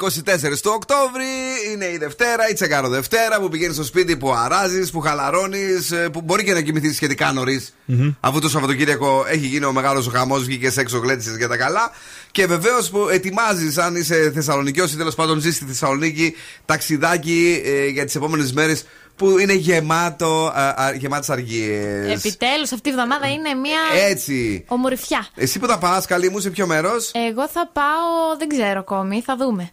24 του Οκτώβρη. Είναι η Δευτέρα, η Τσεκάρο Δευτέρα που πηγαίνεις στο σπίτι που αράζεις, που χαλαρώνεις, που μπορεί και να κοιμηθείς σχετικά νωρίς. Αφού το Σαββατοκύριακο έχει γίνει ο μεγάλος χαμός, βγήκες έξω, γλέτησε για τα καλά. Και βεβαίως που ετοιμάζεις, αν είσαι Θεσσαλονικιός ή τέλος πάντων ζεις στη Θεσσαλονίκη, ταξιδάκι ε, για τις επόμενες μέρες που είναι γεμάτο, α, α, γεμάτες αργίες. Επιτέλους, αυτή η εβδομάδα είναι μια Έτσι. ομορφιά. Εσύ που θα πας, καλή μου, σε ποιο μέρος; Εγώ θα πάω, δεν ξέρω ακόμη, θα δούμε.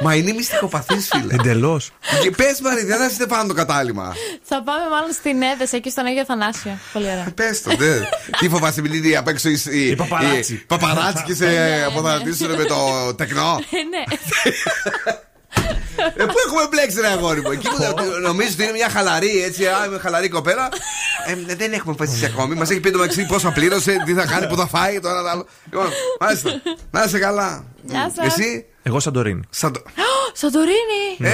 Μα είναι μυστικοπαθή, φίλε. Εντελώς. Και πες, Μαρή, δεν θα είστε πάνω το κατάλημα. θα πάμε μάλλον στην Έδεσα εκεί στον Αγίο Θανάσιο. Πολύ ωραία. Πες το, δε. Τι φοβάσαι, μιλήσει απ' έξω οι, οι, παπαράτσι. οι παπαράτσι και σε αποδανατήσουν με το τεκνό. Ε, ναι. Ε, πού έχουμε μπλέξει, ρε αγόρι μου; Εκεί που νομίζω ότι είναι μια χαλαρή, έτσι, α, είμαι χαλαρή κοπέλα. Ε, δεν έχουμε αποφασίσει ακόμη. Μας έχει πει το μεταξύ πόσο πλήρωσε, τι θα κάνει, πού θα φάει, το ένα το άλλο. Λοιπόν, μάλιστα. Να είσαι καλά. Γεια σας. Εσύ; Εγώ Σαντορίνη. Σαντο... Σαντορίνη! Ε,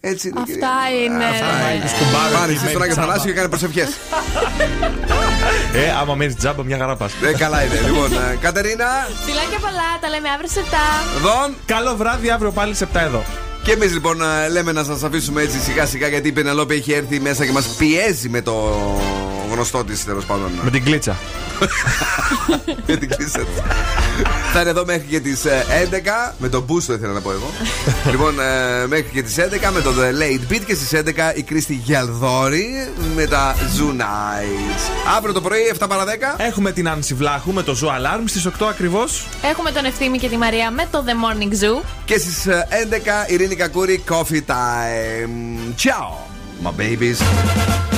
έτσι είναι. Αυτά είναι. Αυτά είναι. Πάρε εσύ στον Άγιο Θανάσιο και κάνε προσευχές. Ε, άμα μένει τζάμπα, μια χαρά πας. Ε, καλά είναι. Λοιπόν, ε, Κατερίνα. Φιλάκια πολλά, τα λέμε αύριο σε 7. Δον. Καλό βράδυ, αύριο πάλι σε 7 εδώ. Και εμείς λοιπόν ε, λέμε να σας αφήσουμε έτσι σιγά σιγά γιατί η Πενελόπη έχει έρθει μέσα και μας πιέζει με το γνωστό της τέλος πάντων. Με την κλίτσα. Με την κλίτσα της. Θα είναι εδώ μέχρι και τις 11 με τον Μπούστο ήθελα να πω εγώ. λοιπόν, ε, μέχρι και τις 11 με το The Late Beat και στις 11 η Κρίστη Γελδόρη με τα Zoo Nights. Αύριο το πρωί 7 παρα 10. Έχουμε την Άνση Βλάχου με το Zoo Alarm στις 8 ακριβώς. Έχουμε τον Ευθύμη και τη Μαρία με το The Morning Zoo. Και στις 11 Ειρήνη Κακούρη Coffee Time. Ciao, my babies.